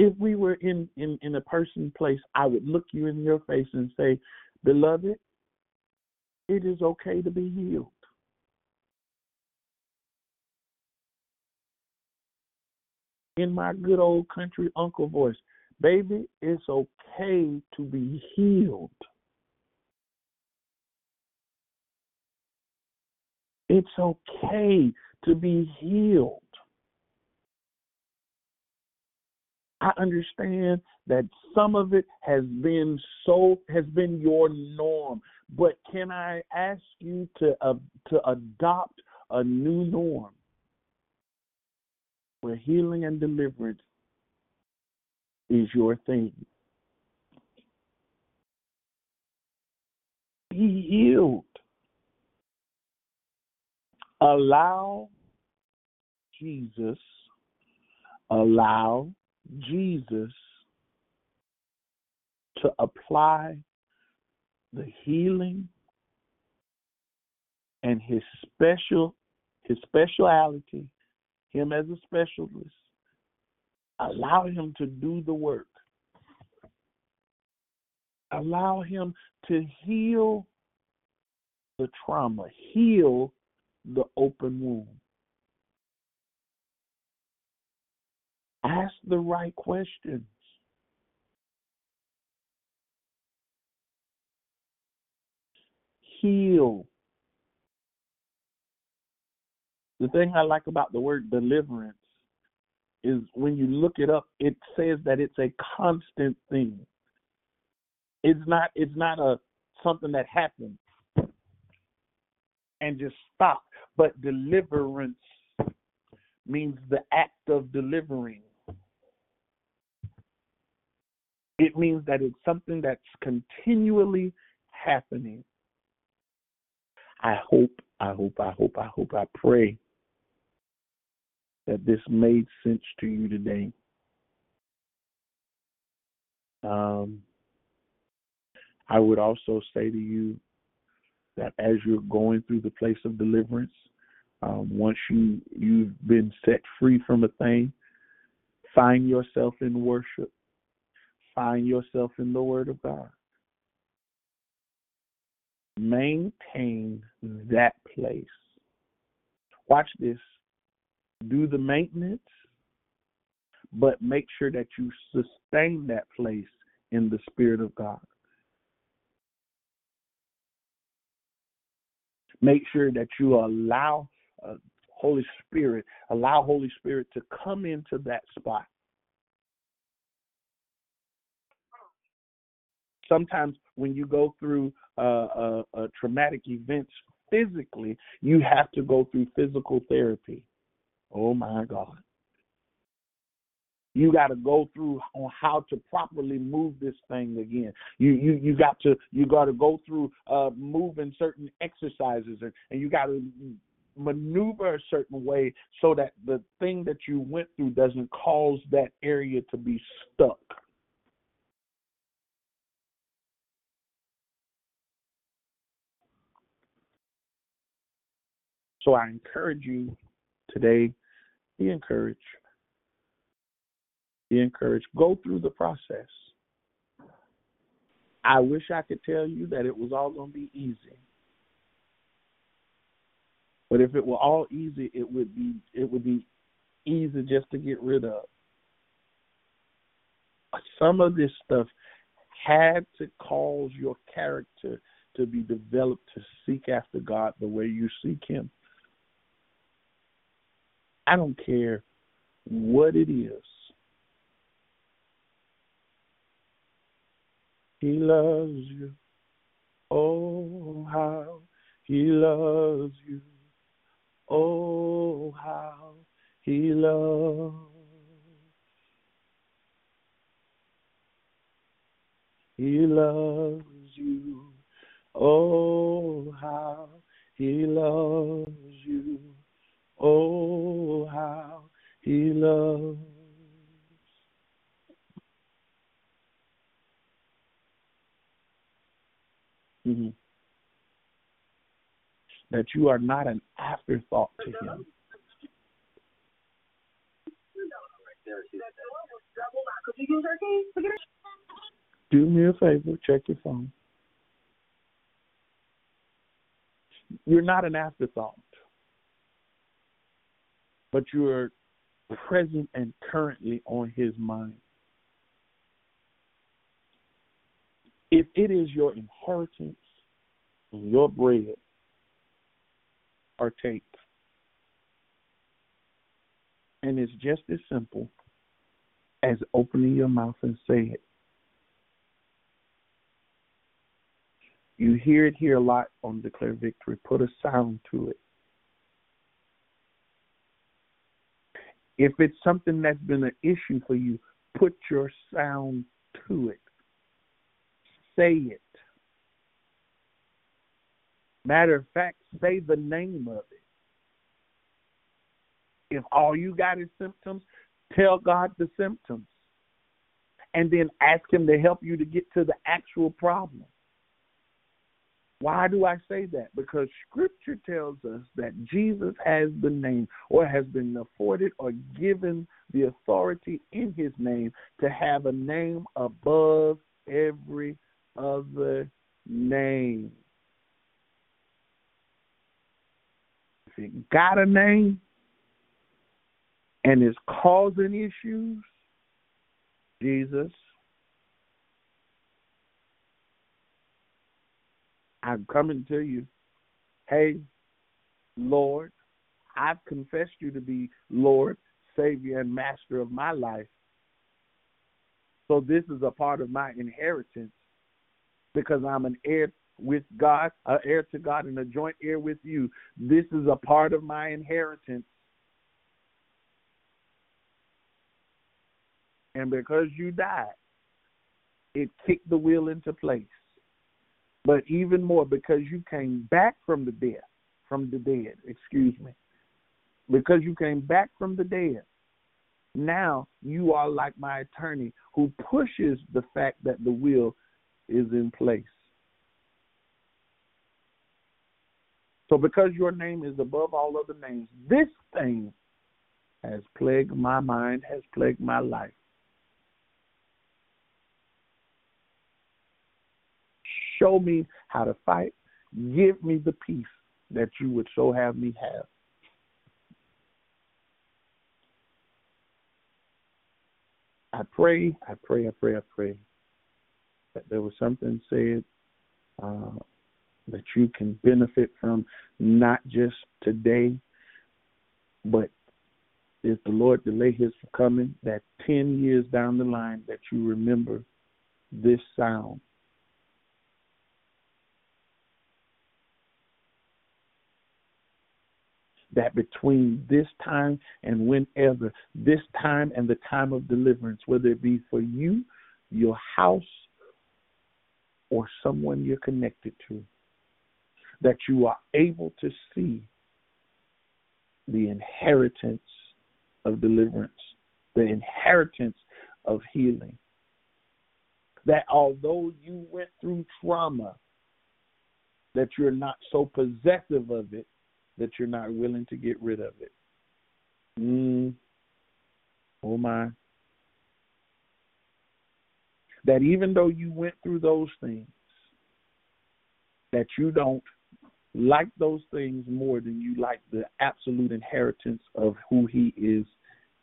If we were in, in, in a person place, I would look you in your face and say, Beloved, it is okay to be healed. In my good old country uncle voice, baby, it's okay to be healed. It's okay to be healed. I understand that some of it has been so has been your norm, but can I ask you to uh, to adopt a new norm where healing and deliverance is your thing? Be healed. Allow Jesus, allow Jesus to apply the healing and his special his speciality, him as a specialist, allow him to do the work. Allow him to heal the trauma, heal the open wound. Ask the right questions. Heal. The thing I like about the word deliverance is when you look it up, it says that it's a constant thing. It's not it's not a something that happened and just stop. But deliverance means the act of delivering. It means that it's something that's continually happening. I hope, I hope, I hope, I hope, I pray that this made sense to you today. Um, I would also say to you that as you're going through the place of deliverance, um, once you you've been set free from a thing, find yourself in worship. Find yourself in the Word of God. Maintain that place. Watch this. Do the maintenance, but make sure that you sustain that place in the Spirit of God. Make sure that you allow uh, Holy Spirit, allow Holy Spirit to come into that spot. Sometimes when you go through uh, uh, uh, traumatic events physically, you have to go through physical therapy. Oh my God. You got to go through on how to properly move this thing again. You you you got to you got to go through uh, moving certain exercises, and, and you got to maneuver a certain way so that the thing that you went through doesn't cause that area to be stuck. So I encourage you today, be encouraged. Be encouraged. Go through the process. I wish I could tell you that it was all going to be easy. But if it were all easy, it would be it would be easy just to get rid of. Some of this stuff had to cause your character to be developed to seek after God the way you seek Him. I don't care what it is. He loves you. Oh, how He loves you. Oh, how he loves. He loves you. Oh, how he loves you. Oh, how he loves. Mhm. That you are not an afterthought to him. Do me a favor, check your phone. You're not an afterthought, but you are present and currently on his mind. If it is your inheritance, your bread, partake. And it's just as simple as opening your mouth and say it. You hear it here a lot on Declare Victory. Put a sound to it. If it's something that's been an issue for you, put your sound to it. Say it. Matter of fact, say the name of it. If all you got is symptoms, tell God the symptoms. And then ask Him to help you to get to the actual problem. Why do I say that? Because Scripture tells us that Jesus has the name or has been afforded or given the authority in His name to have a name above every other name. If it got a name and is causing issues, Jesus, I'm coming to you. Hey, Lord, I've confessed you to be Lord, Savior, and Master of my life. So this is a part of my inheritance because I'm an heir with God, an heir to God, and a joint heir with you. This is a part of my inheritance. And because you died, it kicked the wheel into place. But even more, because you came back from the dead, from the dead, excuse me, because you came back from the dead, now you are like my attorney who pushes the fact that the will is in place. So, because your name is above all other names, this thing has plagued my mind, has plagued my life. Show me how to fight. Give me the peace that you would so have me have. I pray, I pray, I pray, I pray that there was something said uh, that you can benefit from, not just today, but if the Lord delay his coming, that 10 years down the line that you remember this sound. That between this time and whenever, this time and the time of deliverance, whether it be for you, your house, or someone you're connected to, that you are able to see the inheritance of deliverance, the inheritance of healing. That although you went through trauma, that you're not so possessive of it that you're not willing to get rid of it. Mm. Oh my. That even though you went through those things, that you don't like those things more than you like the absolute inheritance of who he is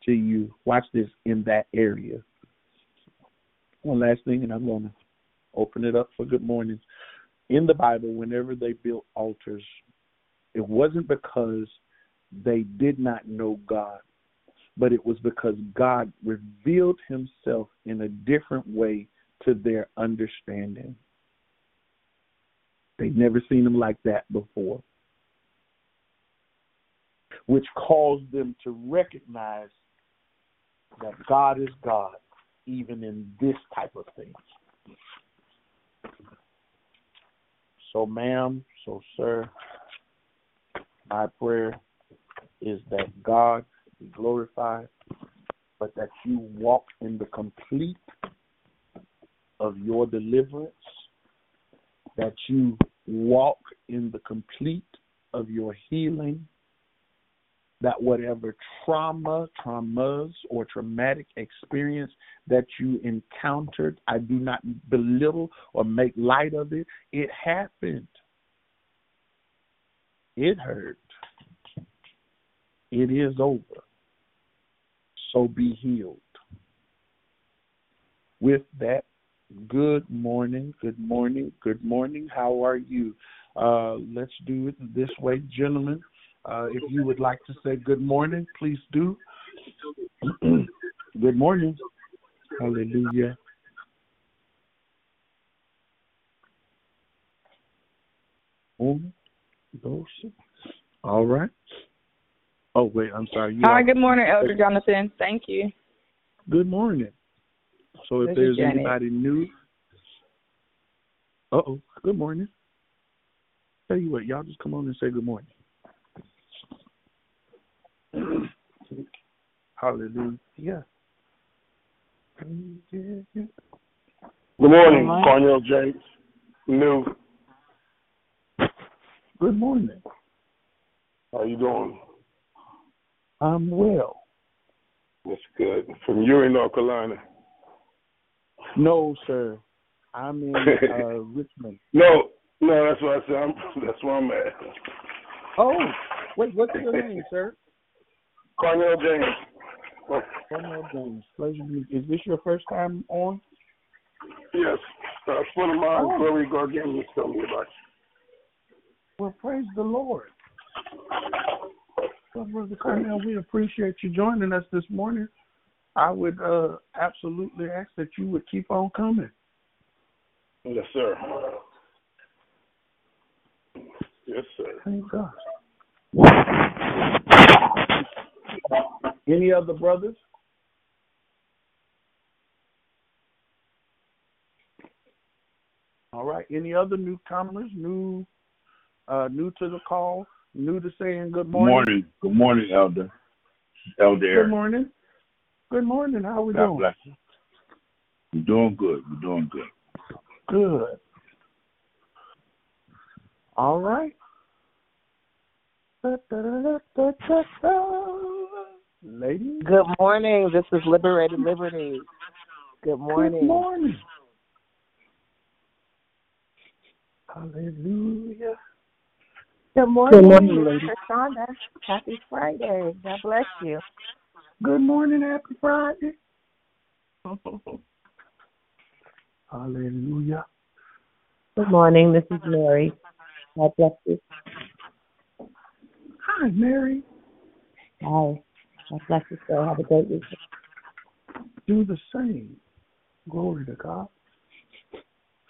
to you. Watch this in that area. One last thing, and I'm going to open it up for good morning. In the Bible, whenever they built altars, it wasn't because they did not know God, but it was because God revealed himself in a different way to their understanding. They'd never seen him like that before. which caused them to recognize that God is God, even in this type of thing. So, ma'am, so, sir, my prayer is that God be glorified, but that you walk in the complete of your deliverance, that you walk in the complete of your healing, that whatever trauma, traumas, or traumatic experience that you encountered, I do not belittle or make light of it. It happened. It hurt. It is over. So be healed. With that, good morning, good morning, good morning. How are you? Uh, let's do it this way, gentlemen. Uh, if you would like to say good morning, please do. [clears throat] good morning. Hallelujah. One, dos. All right. Oh wait, I'm sorry. You Hi, are- good morning, Elder Jonathan. Thank you. Good morning. So if This there's Janet. anybody new, uh oh, good morning. Tell you what, y'all just come on and say good morning. Hallelujah. Good morning, Cornell James. New. Good morning. How you doing? I'm well. That's good. From Erie, North Carolina. No, sir. I'm in uh, [laughs] Richmond. No, no, that's what I said. I'm, that's where I'm at. Oh, wait, what's your name, [laughs] sir? Cornell James. Cornell James. Pleasure to meet you. Is this your first time on? Yes. Uh, a friend of mine, Oh. Chloe Gargan, was telling me about Well, praise the Lord. Well, Brother Cornell, we appreciate you joining us this morning. I would uh, absolutely ask that you would keep on coming. Yes, sir. Yes, sir. Thank God. Any other brothers? All right. Any other newcomers? New, uh, new to the call. New to saying good Good morning. morning. Good morning, Elder. Elder Good morning. Good morning. How are we God doing? bless you. We're doing good. We're doing good. Good. All right. Ladies. Good morning. This is Liberated Liberty. Good morning. Good morning. Hallelujah. Good morning, Good morning. Happy Friday. God bless you. Good morning. Happy Friday. [laughs] Hallelujah. Good morning. This is Mary. God bless you. Hi, Mary. Hi. God bless you, sir. Have a great week. Do the same. Glory to God.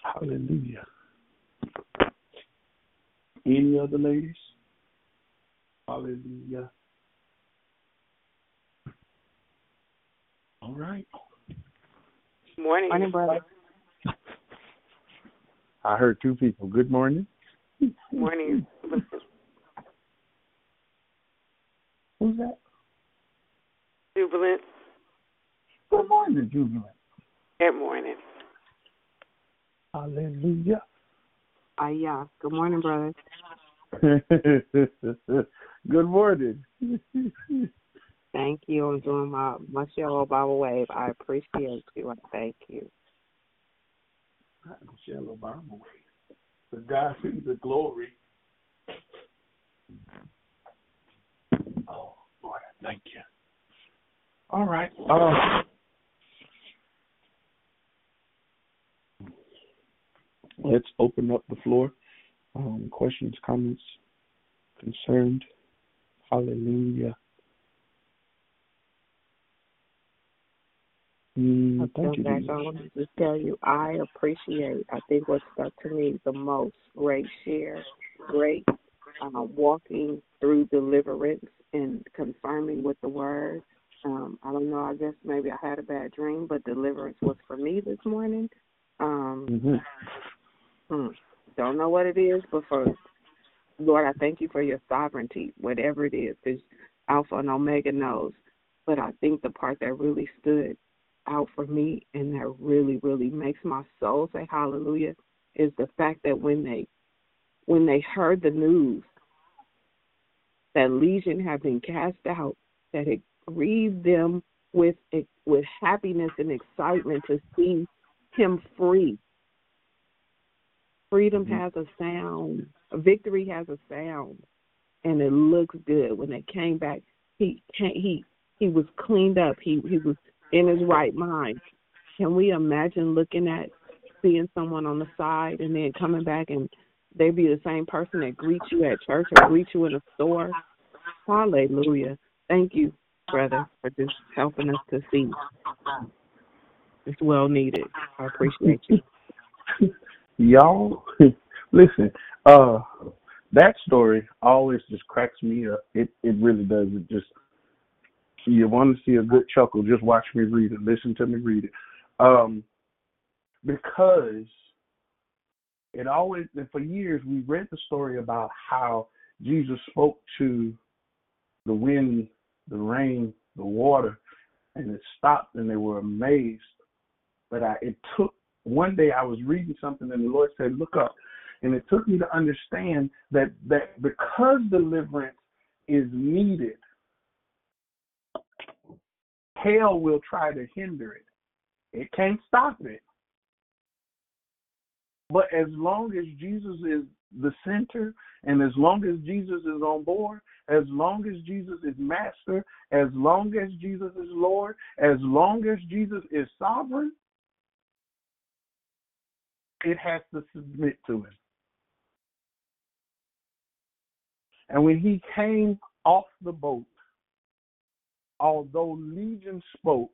Hallelujah. Any other ladies? Hallelujah. All right. Morning. Morning, brother. I heard two people. Good morning. Morning. Who's that? Jubilant. Good morning, Jubilant. Good morning. Hallelujah. Ah, yeah. Good morning, brother. [laughs] Good morning. Thank you. I'm doing my my show Bible Wave. I appreciate you and thank you. Michelle Obama. The God be the glory. Oh, Lord, I thank you. All right. Uh, let's open up the floor. Um, questions, comments, concerned. Hallelujah. Mm, I thank you, I want to tell you I appreciate I think what stuck to me the most, great share, great uh, walking through deliverance and confirming with the word. Um, I don't know. I guess maybe I had a bad dream, but deliverance was for me this morning. Um, Mm-hmm. Hmm, don't know what it is, but for Lord, I thank you for your sovereignty, whatever it is, because Alpha and Omega knows. But I think the part that really stood out for me and that really, really makes my soul say hallelujah is the fact that when they when they heard the news that Legion had been cast out, that it grieved them with with happiness and excitement to see him free. Freedom mm-hmm. has a sound. Victory has a sound, and it looks good. When they came back, he he he was cleaned up. He he was in his right mind. Can we imagine looking at seeing someone on the side and then coming back and they be the same person that greets you at church or greets you in a store? Hallelujah. Thank you, brother, for just helping us to see. It's well needed. I appreciate you. [laughs] Y'all, [laughs] listen. Uh, that story always just cracks me up. It it really does. It just you want to see a good chuckle, just watch me read it. Listen to me read it. Um, because it always and for years we read the story about how Jesus spoke to the wind, the rain, the water, and it stopped, and they were amazed. But I, it took one day I was reading something, and the Lord said, "Look up," and it took me to understand that that because deliverance is needed, hell will try to hinder it. It can't stop it. But as long as Jesus is the center, and as long as Jesus is on board, as long as Jesus is master, as long as Jesus is Lord, as long as Jesus is sovereign, it has to submit to him. And when he came off the boat, although Legion spoke,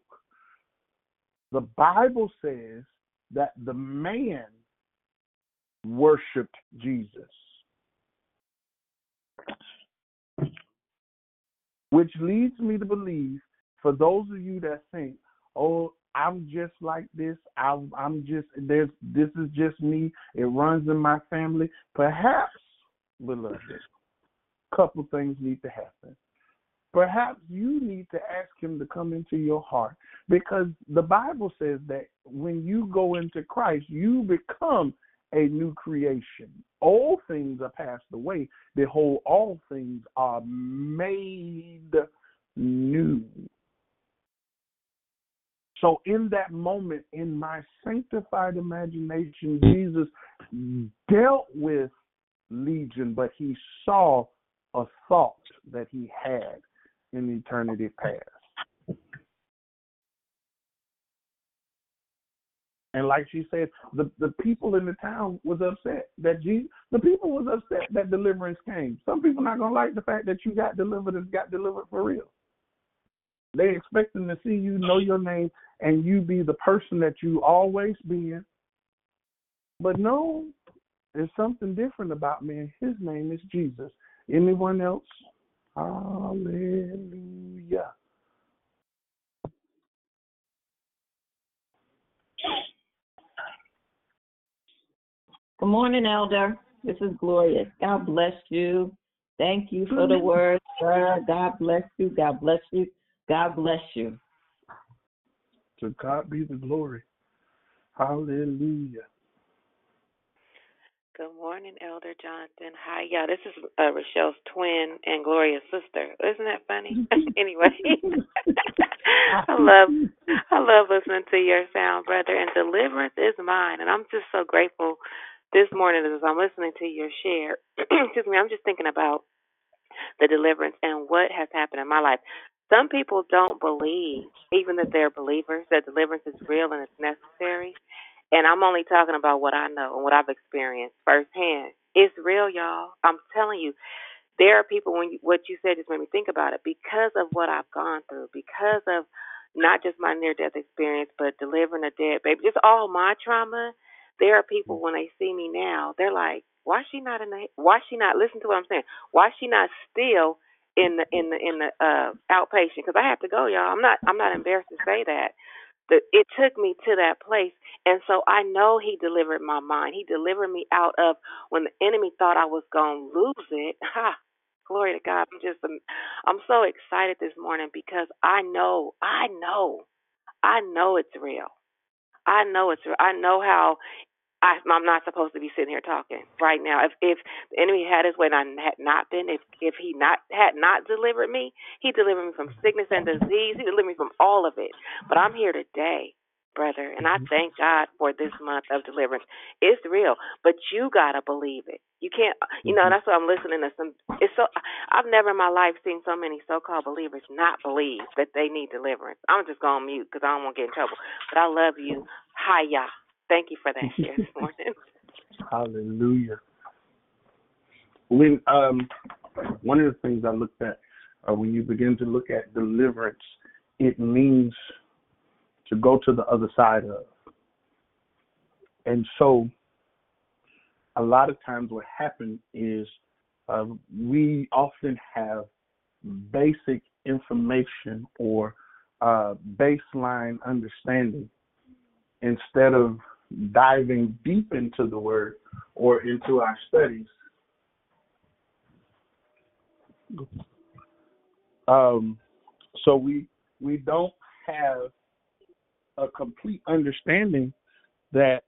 the Bible says that the man worshiped Jesus. Which leads me to believe, for those of you that think, oh, I'm just like this, I'm, I'm just, there's, this is just me, it runs in my family, perhaps, beloved, a couple things need to happen. Perhaps you need to ask him to come into your heart because the Bible says that when you go into Christ, you become a new creation. All things are passed away. Behold, all things are made new. So, in that moment, in my sanctified imagination, Jesus dealt with Legion, but he saw a thought that he had in eternity past. And like she said, the, the people in the town was upset that Jesus, the people was upset that deliverance came. Some people not gonna like the fact that you got delivered and got delivered for real. They expecting to see you know your name and you be the person that you always been. But no, there's something different about me, and his name is Jesus. Anyone else? Hallelujah. Good morning, Elder. This is Gloria. God bless you. Thank you for the word, sir. God bless you. God bless you. God bless you. To God be the glory. Hallelujah. Good morning, Elder Jonathan. Hi, y'all. This is uh, Rochelle's twin and Gloria's sister. Isn't that funny? [laughs] [laughs] anyway, [laughs] I love I love listening to your sound, brother. And deliverance is mine, and I'm just so grateful this morning as I'm listening to your share. [clears throat] Excuse me. I'm just thinking about the deliverance and what has happened in my life. Some people don't believe, even that they're believers, that deliverance is real and it's necessary. And I'm only talking about what I know and what I've experienced firsthand. It's real, y'all. I'm telling you, there are people when you, what you said just made me think about it because of what I've gone through, because of not just my near death experience, but delivering a dead baby, just all my trauma. There are people when they see me now, they're like, "Why is she not in the? Why is she not? Listen to what I'm saying. Why is she not still in the in the in the uh outpatient because I have to go, y'all. I'm not I'm not embarrassed to say that. That it took me to that place, and so I know He delivered my mind. He delivered me out of when the enemy thought I was gonna lose it. [laughs] Ha! Glory to God. I'm just um, I'm so excited this morning because I know I know I know it's real. I know it's real. I know how I, I'm not supposed to be sitting here talking right now. If if the enemy had his way and I had not been, if if he not had not delivered me, he delivered me from sickness and disease. He delivered me from all of it. But I'm here today, brother, and I mm-hmm. thank God for this month of deliverance. It's real, but you gotta believe it. You can't, you know. Mm-hmm. That's what I'm listening to. Some. It's so. I've never in my life seen so many so-called believers not believe that they need deliverance. I'm just going to mute because I don't want to get in trouble. But I love you. Hiya. Thank you for that share this [laughs] morning. Hallelujah. When um, one of the things I looked at uh, when you begin to look at deliverance, it means to go to the other side of. And so, a lot of times, what happens is uh, we often have basic information or uh, baseline understanding instead of diving deep into the word or into our studies. Um, so we we don't have a complete understanding that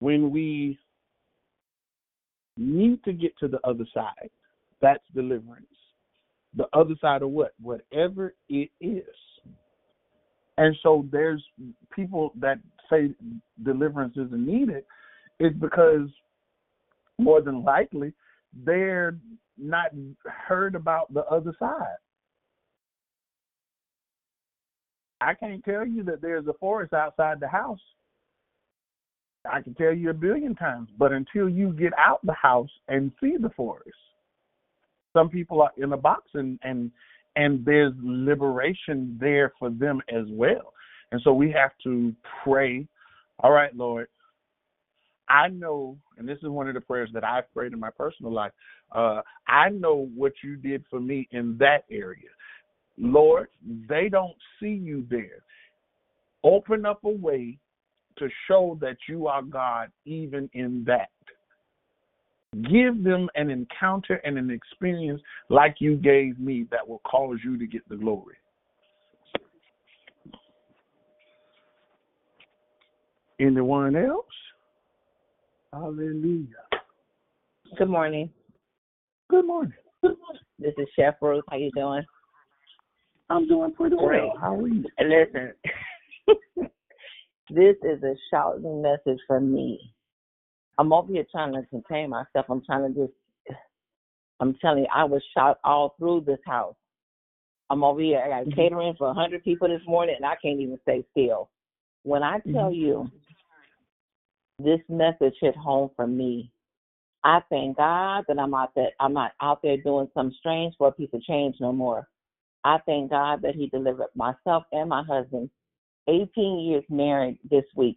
when we need to get to the other side, that's deliverance. The other side of what? Whatever it is. And so there's people that say deliverance isn't needed is because more than likely they're not heard about the other side. I can't tell you that there's a forest outside the house. I can tell you a billion times, but until you get out the house and see the forest, some people are in a box and and and there's liberation there for them as well. And so we have to pray, all right, Lord, I know, and this is one of the prayers that I've prayed in my personal life. Uh, I know what you did for me in that area. Lord, they don't see you there. Open up a way to show that you are God even in that. Give them an encounter and an experience like you gave me that will cause you to get the glory. Anyone else? Hallelujah. Good morning. Good morning. This is Chef Ruth. How you doing? I'm doing pretty Great. well. How are you? Listen, [laughs] this is a shouting message for me. I'm over here trying to contain myself. I'm trying to just, I'm telling you, I was shout all through this house. I'm over here. I got mm-hmm. catering for 100 people this morning, and I can't even stay still. When I tell mm-hmm. you this message hit home for me, I thank God that I'm out there. I'm not out there doing some strange for a piece of change no more. I thank God that He delivered myself and my husband 18 years married this week.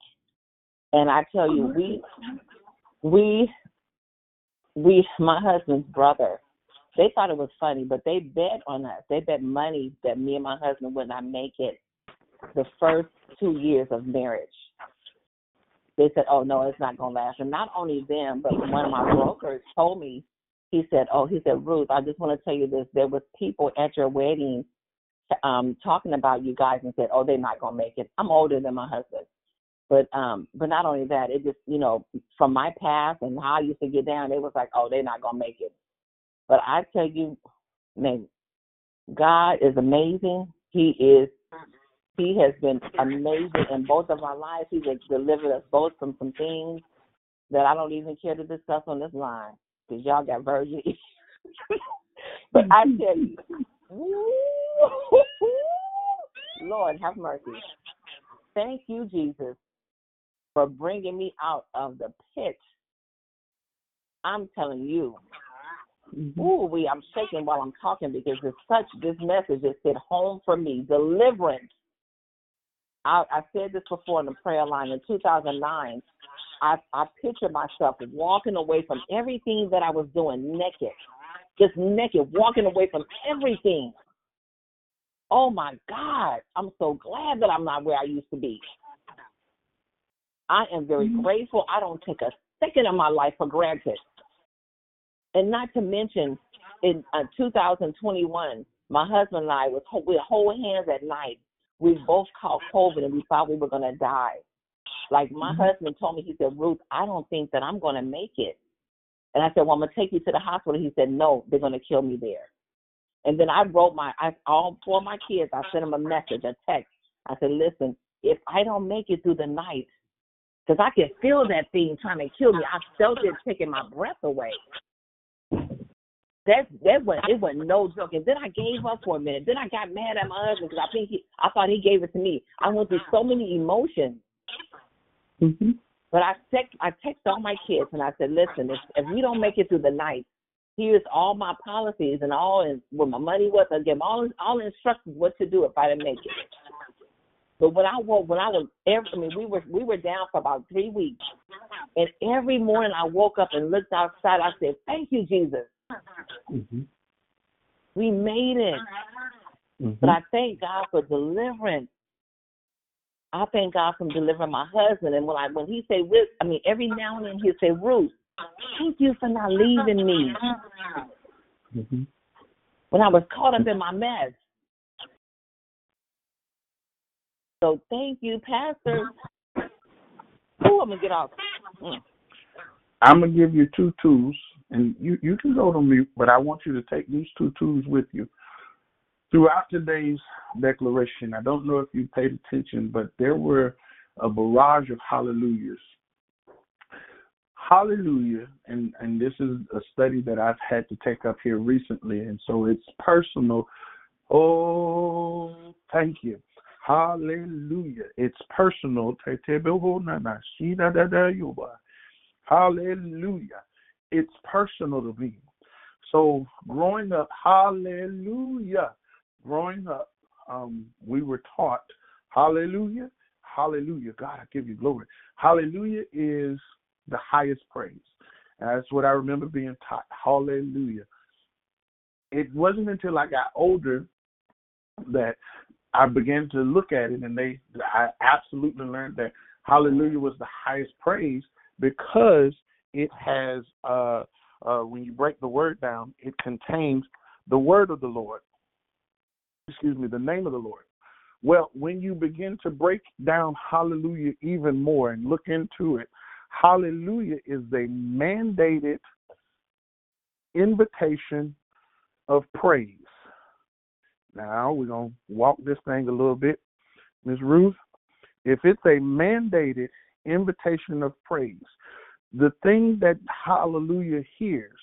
And I tell you, we, we, we, my husband's brother, they thought it was funny, but they bet on us. They bet money that me and my husband would not make it the first two years of marriage. They said, oh, no, it's not going to last. And not only them, but one of my brokers told me, he said, oh, he said, Ruth, I just want to tell you this. There was people at your wedding um talking about you guys and said, "Oh, they're not gonna make it." I'm older than my husband, but um, but not only that, it just you know from my past and how I used to get down, it was like, "Oh, they're not gonna make it." But I tell you, man, God is amazing. He is. He has been amazing in both of our lives. He has delivered us both from some things that I don't even care to discuss on this line because y'all got virgin. [laughs] but I tell you, [laughs] Lord, have mercy. Thank you, Jesus, for bringing me out of the pit. I'm telling you. Mm-hmm. Ooh, we I'm shaking while I'm talking because it's such this message is hit home for me. Deliverance. I, I said this before in the prayer line in 2009. I I pictured myself walking away from everything that I was doing naked, just naked, walking away from everything. Oh my God, I'm so glad that I'm not where I used to be. I am very grateful. I don't take a second of my life for granted. And not to mention, in uh, 2021, my husband and I was we hold hands at night. We both caught COVID and we thought we were gonna die. Like my mm-hmm. husband told me, he said, Ruth, I don't think that I'm gonna make it. And I said, Well, I'm gonna take you to the hospital. He said, No, they're gonna kill me there. And then I wrote my I all four of my kids, I sent them a message, a text. I said, Listen, if I don't make it through the night, because I could feel that thing trying to kill me. I felt it taking my breath away. That that was it was no joke. And then I gave up for a minute. Then I got mad at my husband because I think he I thought he gave it to me. I went through so many emotions. Mm-hmm. But I text I text all my kids and I said, listen, if if we don't make it through the night, here's all my policies and all and where my money was. I give them all all instructions what to do if I didn't make it. But when I woke, when I was every, I mean, we were we were down for about three weeks, and every morning I woke up and looked outside. I said, "Thank you, Jesus. Mm-hmm. We made it." Mm-hmm. But I thank God for deliverance. I thank God for delivering my husband. And when I when he say, I mean, every now and then he'll say, "Ruth, thank you for not leaving me." Mm-hmm. When I was caught up in my mess. So thank you, Pastor. Oh, I'm gonna get off. Mm. I'm gonna give you two tools, and you you can go to mute, but I want you to take these two tools with you throughout today's declaration. I don't know if you paid attention, but there were a barrage of hallelujahs. Hallelujah, and and this is a study that I've had to take up here recently, and so it's personal. Oh, thank you. Hallelujah. It's personal. Hallelujah. It's personal to me. So growing up, hallelujah. Growing up, um, we were taught, hallelujah, hallelujah. God, I give you glory. Hallelujah is the highest praise. That's what I remember being taught. Hallelujah. It wasn't until I got older that I began to look at it, and they, I absolutely learned that Hallelujah was the highest praise because it has, uh, uh, when you break the word down, it contains the word of the Lord. Excuse me, the name of the Lord. Well, when you begin to break down Hallelujah even more and look into it, Hallelujah is a mandated invitation of praise. Now we're gonna walk this thing a little bit, Ms. Ruth. If it's a mandated invitation of praise, the thing that Hallelujah hears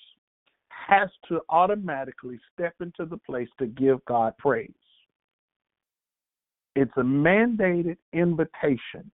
has to automatically step into the place to give God praise. It's a mandated invitation,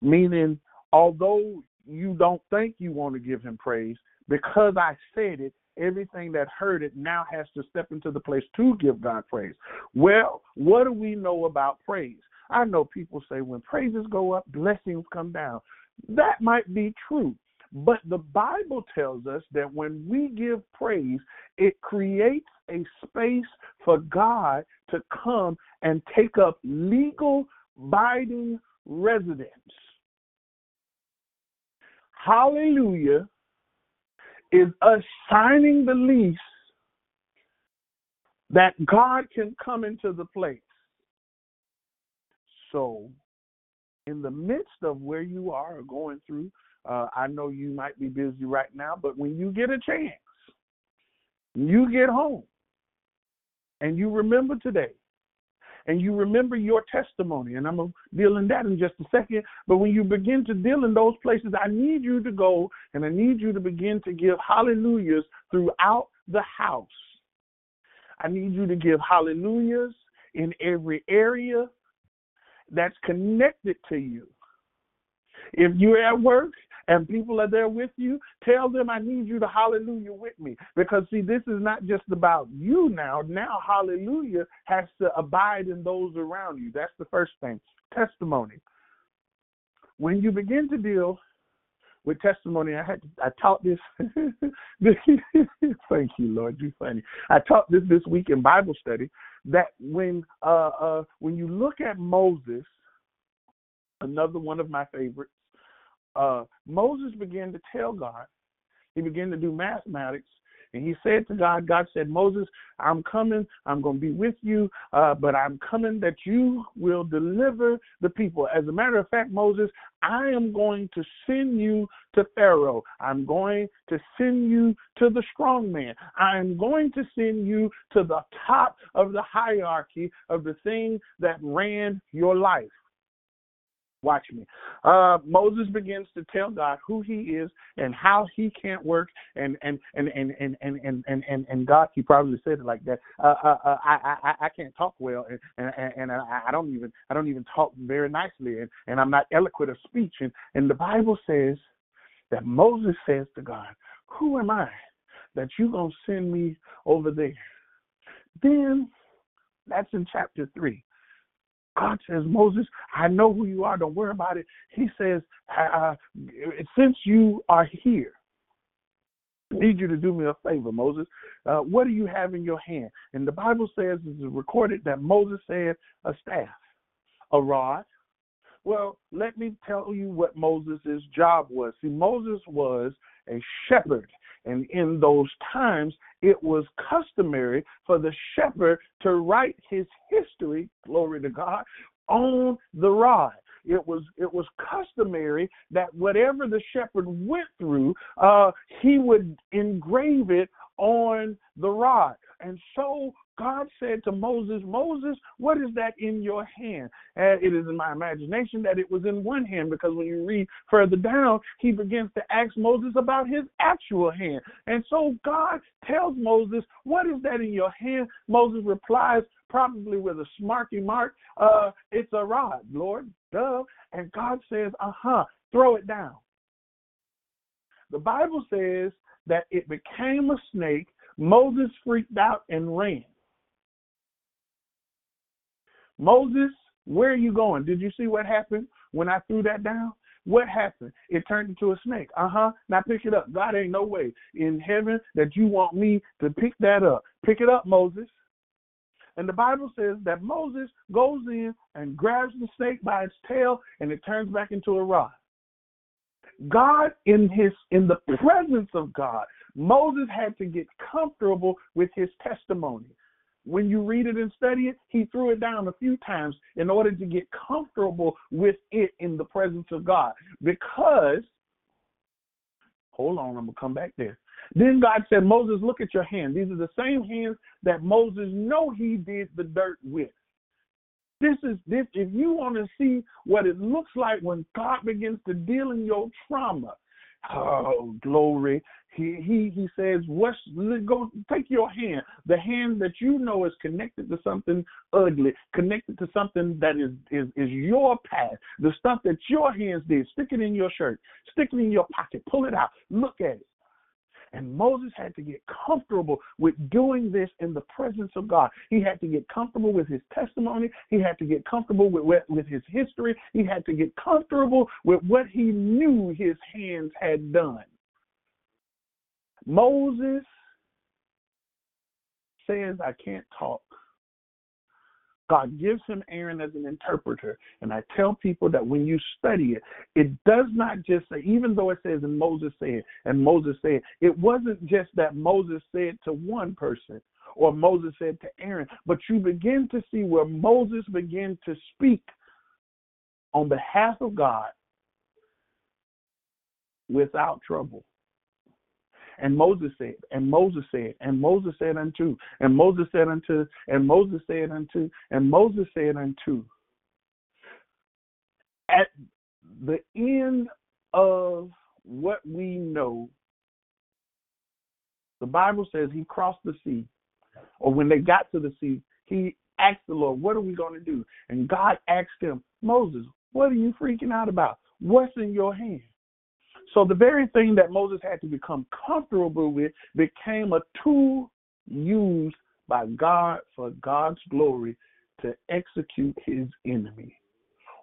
meaning although you don't think you want to give him praise, because I said it, everything that heard it now has to step into the place to give God praise. Well, what do we know about praise? I know people say when praises go up, blessings come down. That might be true. But the Bible tells us that when we give praise, it creates a space for God to come and take up legal binding residence. Hallelujah is us signing the lease that God can come into the place. So, in the midst of where you are going through, uh, I know you might be busy right now, but when you get a chance, you get home and you remember today and you remember your testimony, and I'm going to deal in that in just a second. But when you begin to deal in those places, I need you to go and I need you to begin to give hallelujahs throughout the house. I need you to give hallelujahs in every area that's connected to you. If you're at work and people are there with you, tell them I need you to hallelujah with me. Because see, this is not just about you now. Now hallelujah has to abide in those around you. That's the first thing. Testimony. When you begin to deal with testimony. I had I taught this. this [laughs] thank you, Lord. You're funny. I taught this this week in Bible study that when uh, uh, when you look at Moses, another one of my favorites, uh, Moses began to tell God. He began to do mathematics and he said to God, God said, Moses, I'm coming. I'm going to be with you, uh, but I'm coming that you will deliver the people. As a matter of fact, Moses, I am going to send you to Pharaoh. I'm going to send you to the strong man. I am going to send you to the top of the hierarchy of the thing that ran your life. Watch me. Uh, Moses begins to tell God who he is and how he can't work, and and and and and and and and, and, and God, he probably said it like that. Uh, uh, uh, I, I I can't talk well, and and, and I, I don't even I don't even talk very nicely, and and I'm not eloquent of speech, and and the Bible says that Moses says to God, "Who am I that you're gonna send me over there?" Then that's in chapter three. God says, Moses, I know who you are. Don't worry about it. He says, uh, since you are here, I need you to do me a favor, Moses. Uh, what do you have in your hand? And the Bible says, it's recorded that Moses said, a staff, a rod. Well, let me tell you what Moses' job was. See, Moses was a shepherd. And in those times, it was customary for the shepherd to write his history, glory to God, on the rod. It was it was customary that whatever the shepherd went through, uh, he would engrave it on the rod. And so God said to Moses, Moses, what is that in your hand? And it is in my imagination that it was in one hand because when you read further down, he begins to ask Moses about his actual hand. And so God tells Moses, What is that in your hand? Moses replies, probably with a smarky mark, uh, It's a rod, Lord. Duh. And God says, Uh huh, throw it down. The Bible says that it became a snake. Moses freaked out and ran. Moses, where are you going? Did you see what happened when I threw that down? What happened? It turned into a snake. Uh huh. Now pick it up. God ain't no way in heaven that you want me to pick that up. Pick it up, Moses. And the Bible says that Moses goes in and grabs the snake by its tail and it turns back into a rod. God in his in the presence of God, Moses had to get comfortable with his testimony when you read it and study it, he threw it down a few times in order to get comfortable with it in the presence of God. Because, hold on, I'm going to come back there. Then God said, Moses, look at your hands. These are the same hands that Moses know he did the dirt with. This is this if you want to see what it looks like when God begins to deal in your trauma. Oh, glory. He he he says, "What's go take your hand, the hand that you know is connected to something ugly, connected to something that is is is your past, the stuff that your hands did. Stick it in your shirt, stick it in your pocket, pull it out, look at it." And Moses had to get comfortable with doing this in the presence of God. He had to get comfortable with his testimony. He had to get comfortable with, with his history. He had to get comfortable with what he knew his hands had done. Moses says, I can't talk. God gives him Aaron as an interpreter. And I tell people that when you study it, it does not just say, even though it says, and Moses said, and Moses said, it wasn't just that Moses said to one person or Moses said to Aaron, but you begin to see where Moses began to speak on behalf of God without trouble. And Moses said, and Moses said, and Moses said unto, and Moses said unto, and Moses said unto, and Moses said unto. At the end of what we know, the Bible says he crossed the sea, or when they got to the sea, he asked the Lord, What are we going to do? And God asked him, Moses, what are you freaking out about? What's in your hand? So the very thing that Moses had to become comfortable with became a tool used by God for God's glory to execute his enemy.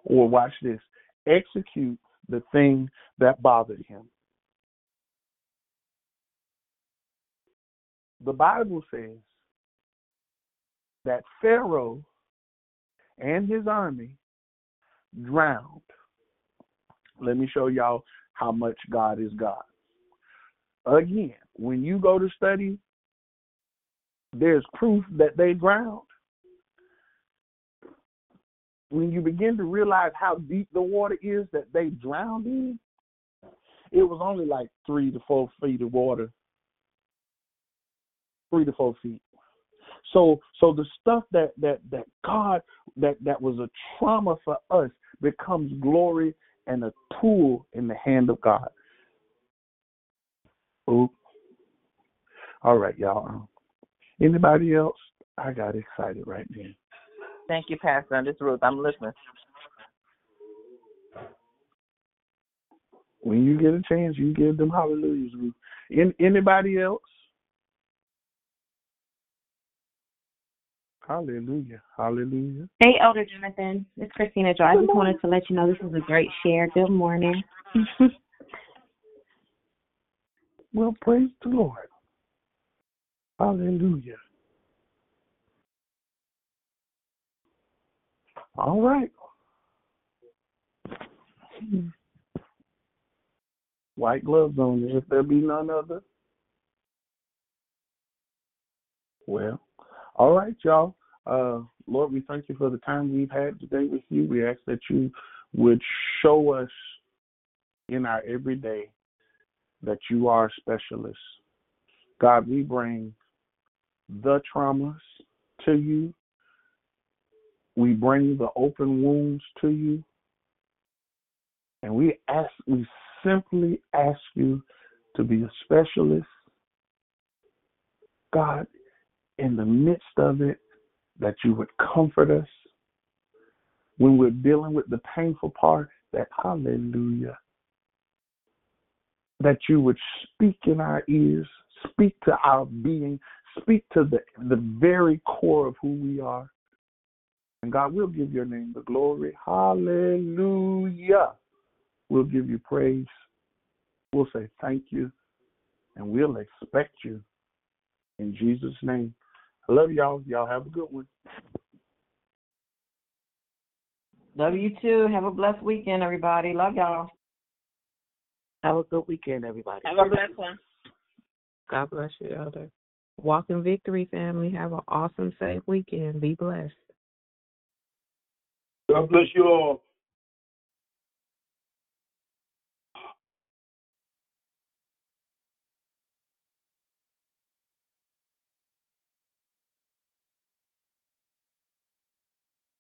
Or watch this execute the thing that bothered him. The Bible says that Pharaoh and his army drowned. Let me show y'all how much God is God. Again, when you go to study, there's proof that they drowned. When you begin to realize how deep the water is that they drowned in, it was only like three to four feet of water. Three to four feet. So so the stuff that that that God that that was a trauma for us becomes glory and a tool in the hand of God. Oop. All right, y'all. Um, anybody else? I got excited right now. Thank you, Pastor. This is Ruth. I'm listening. When you get a chance, you give them hallelujahs, Ruth. In, anybody else? Hallelujah. Hallelujah. Hey, Elder Jonathan. It's Christina Joy. I just wanted to let you know this was a great share. Good morning. [laughs] Well, praise the Lord. Hallelujah. All right. White gloves on there, if there be none other. Well, all right, y'all. Uh, Lord, we thank you for the time we've had today with you. We ask that you would show us in our everyday that you are a specialist. God, we bring the traumas to you. We bring the open wounds to you. And we ask we simply ask you to be a specialist. God, in the midst of it, that you would comfort us. When we're dealing with the painful part, that hallelujah, that you would speak in our ears, speak to our being, speak to the, the very core of who we are. And God, we'll give your name the glory. Hallelujah. We'll give you praise. We'll say thank you. And we'll expect you in Jesus' name. I love y'all. Y'all have a good one. Love you too. Have a blessed weekend, everybody. Love y'all. Have a good weekend, everybody. Have a blessed one. God bless you, Elder. Walk in victory, family. Have an awesome, safe weekend. Be blessed. God bless you all.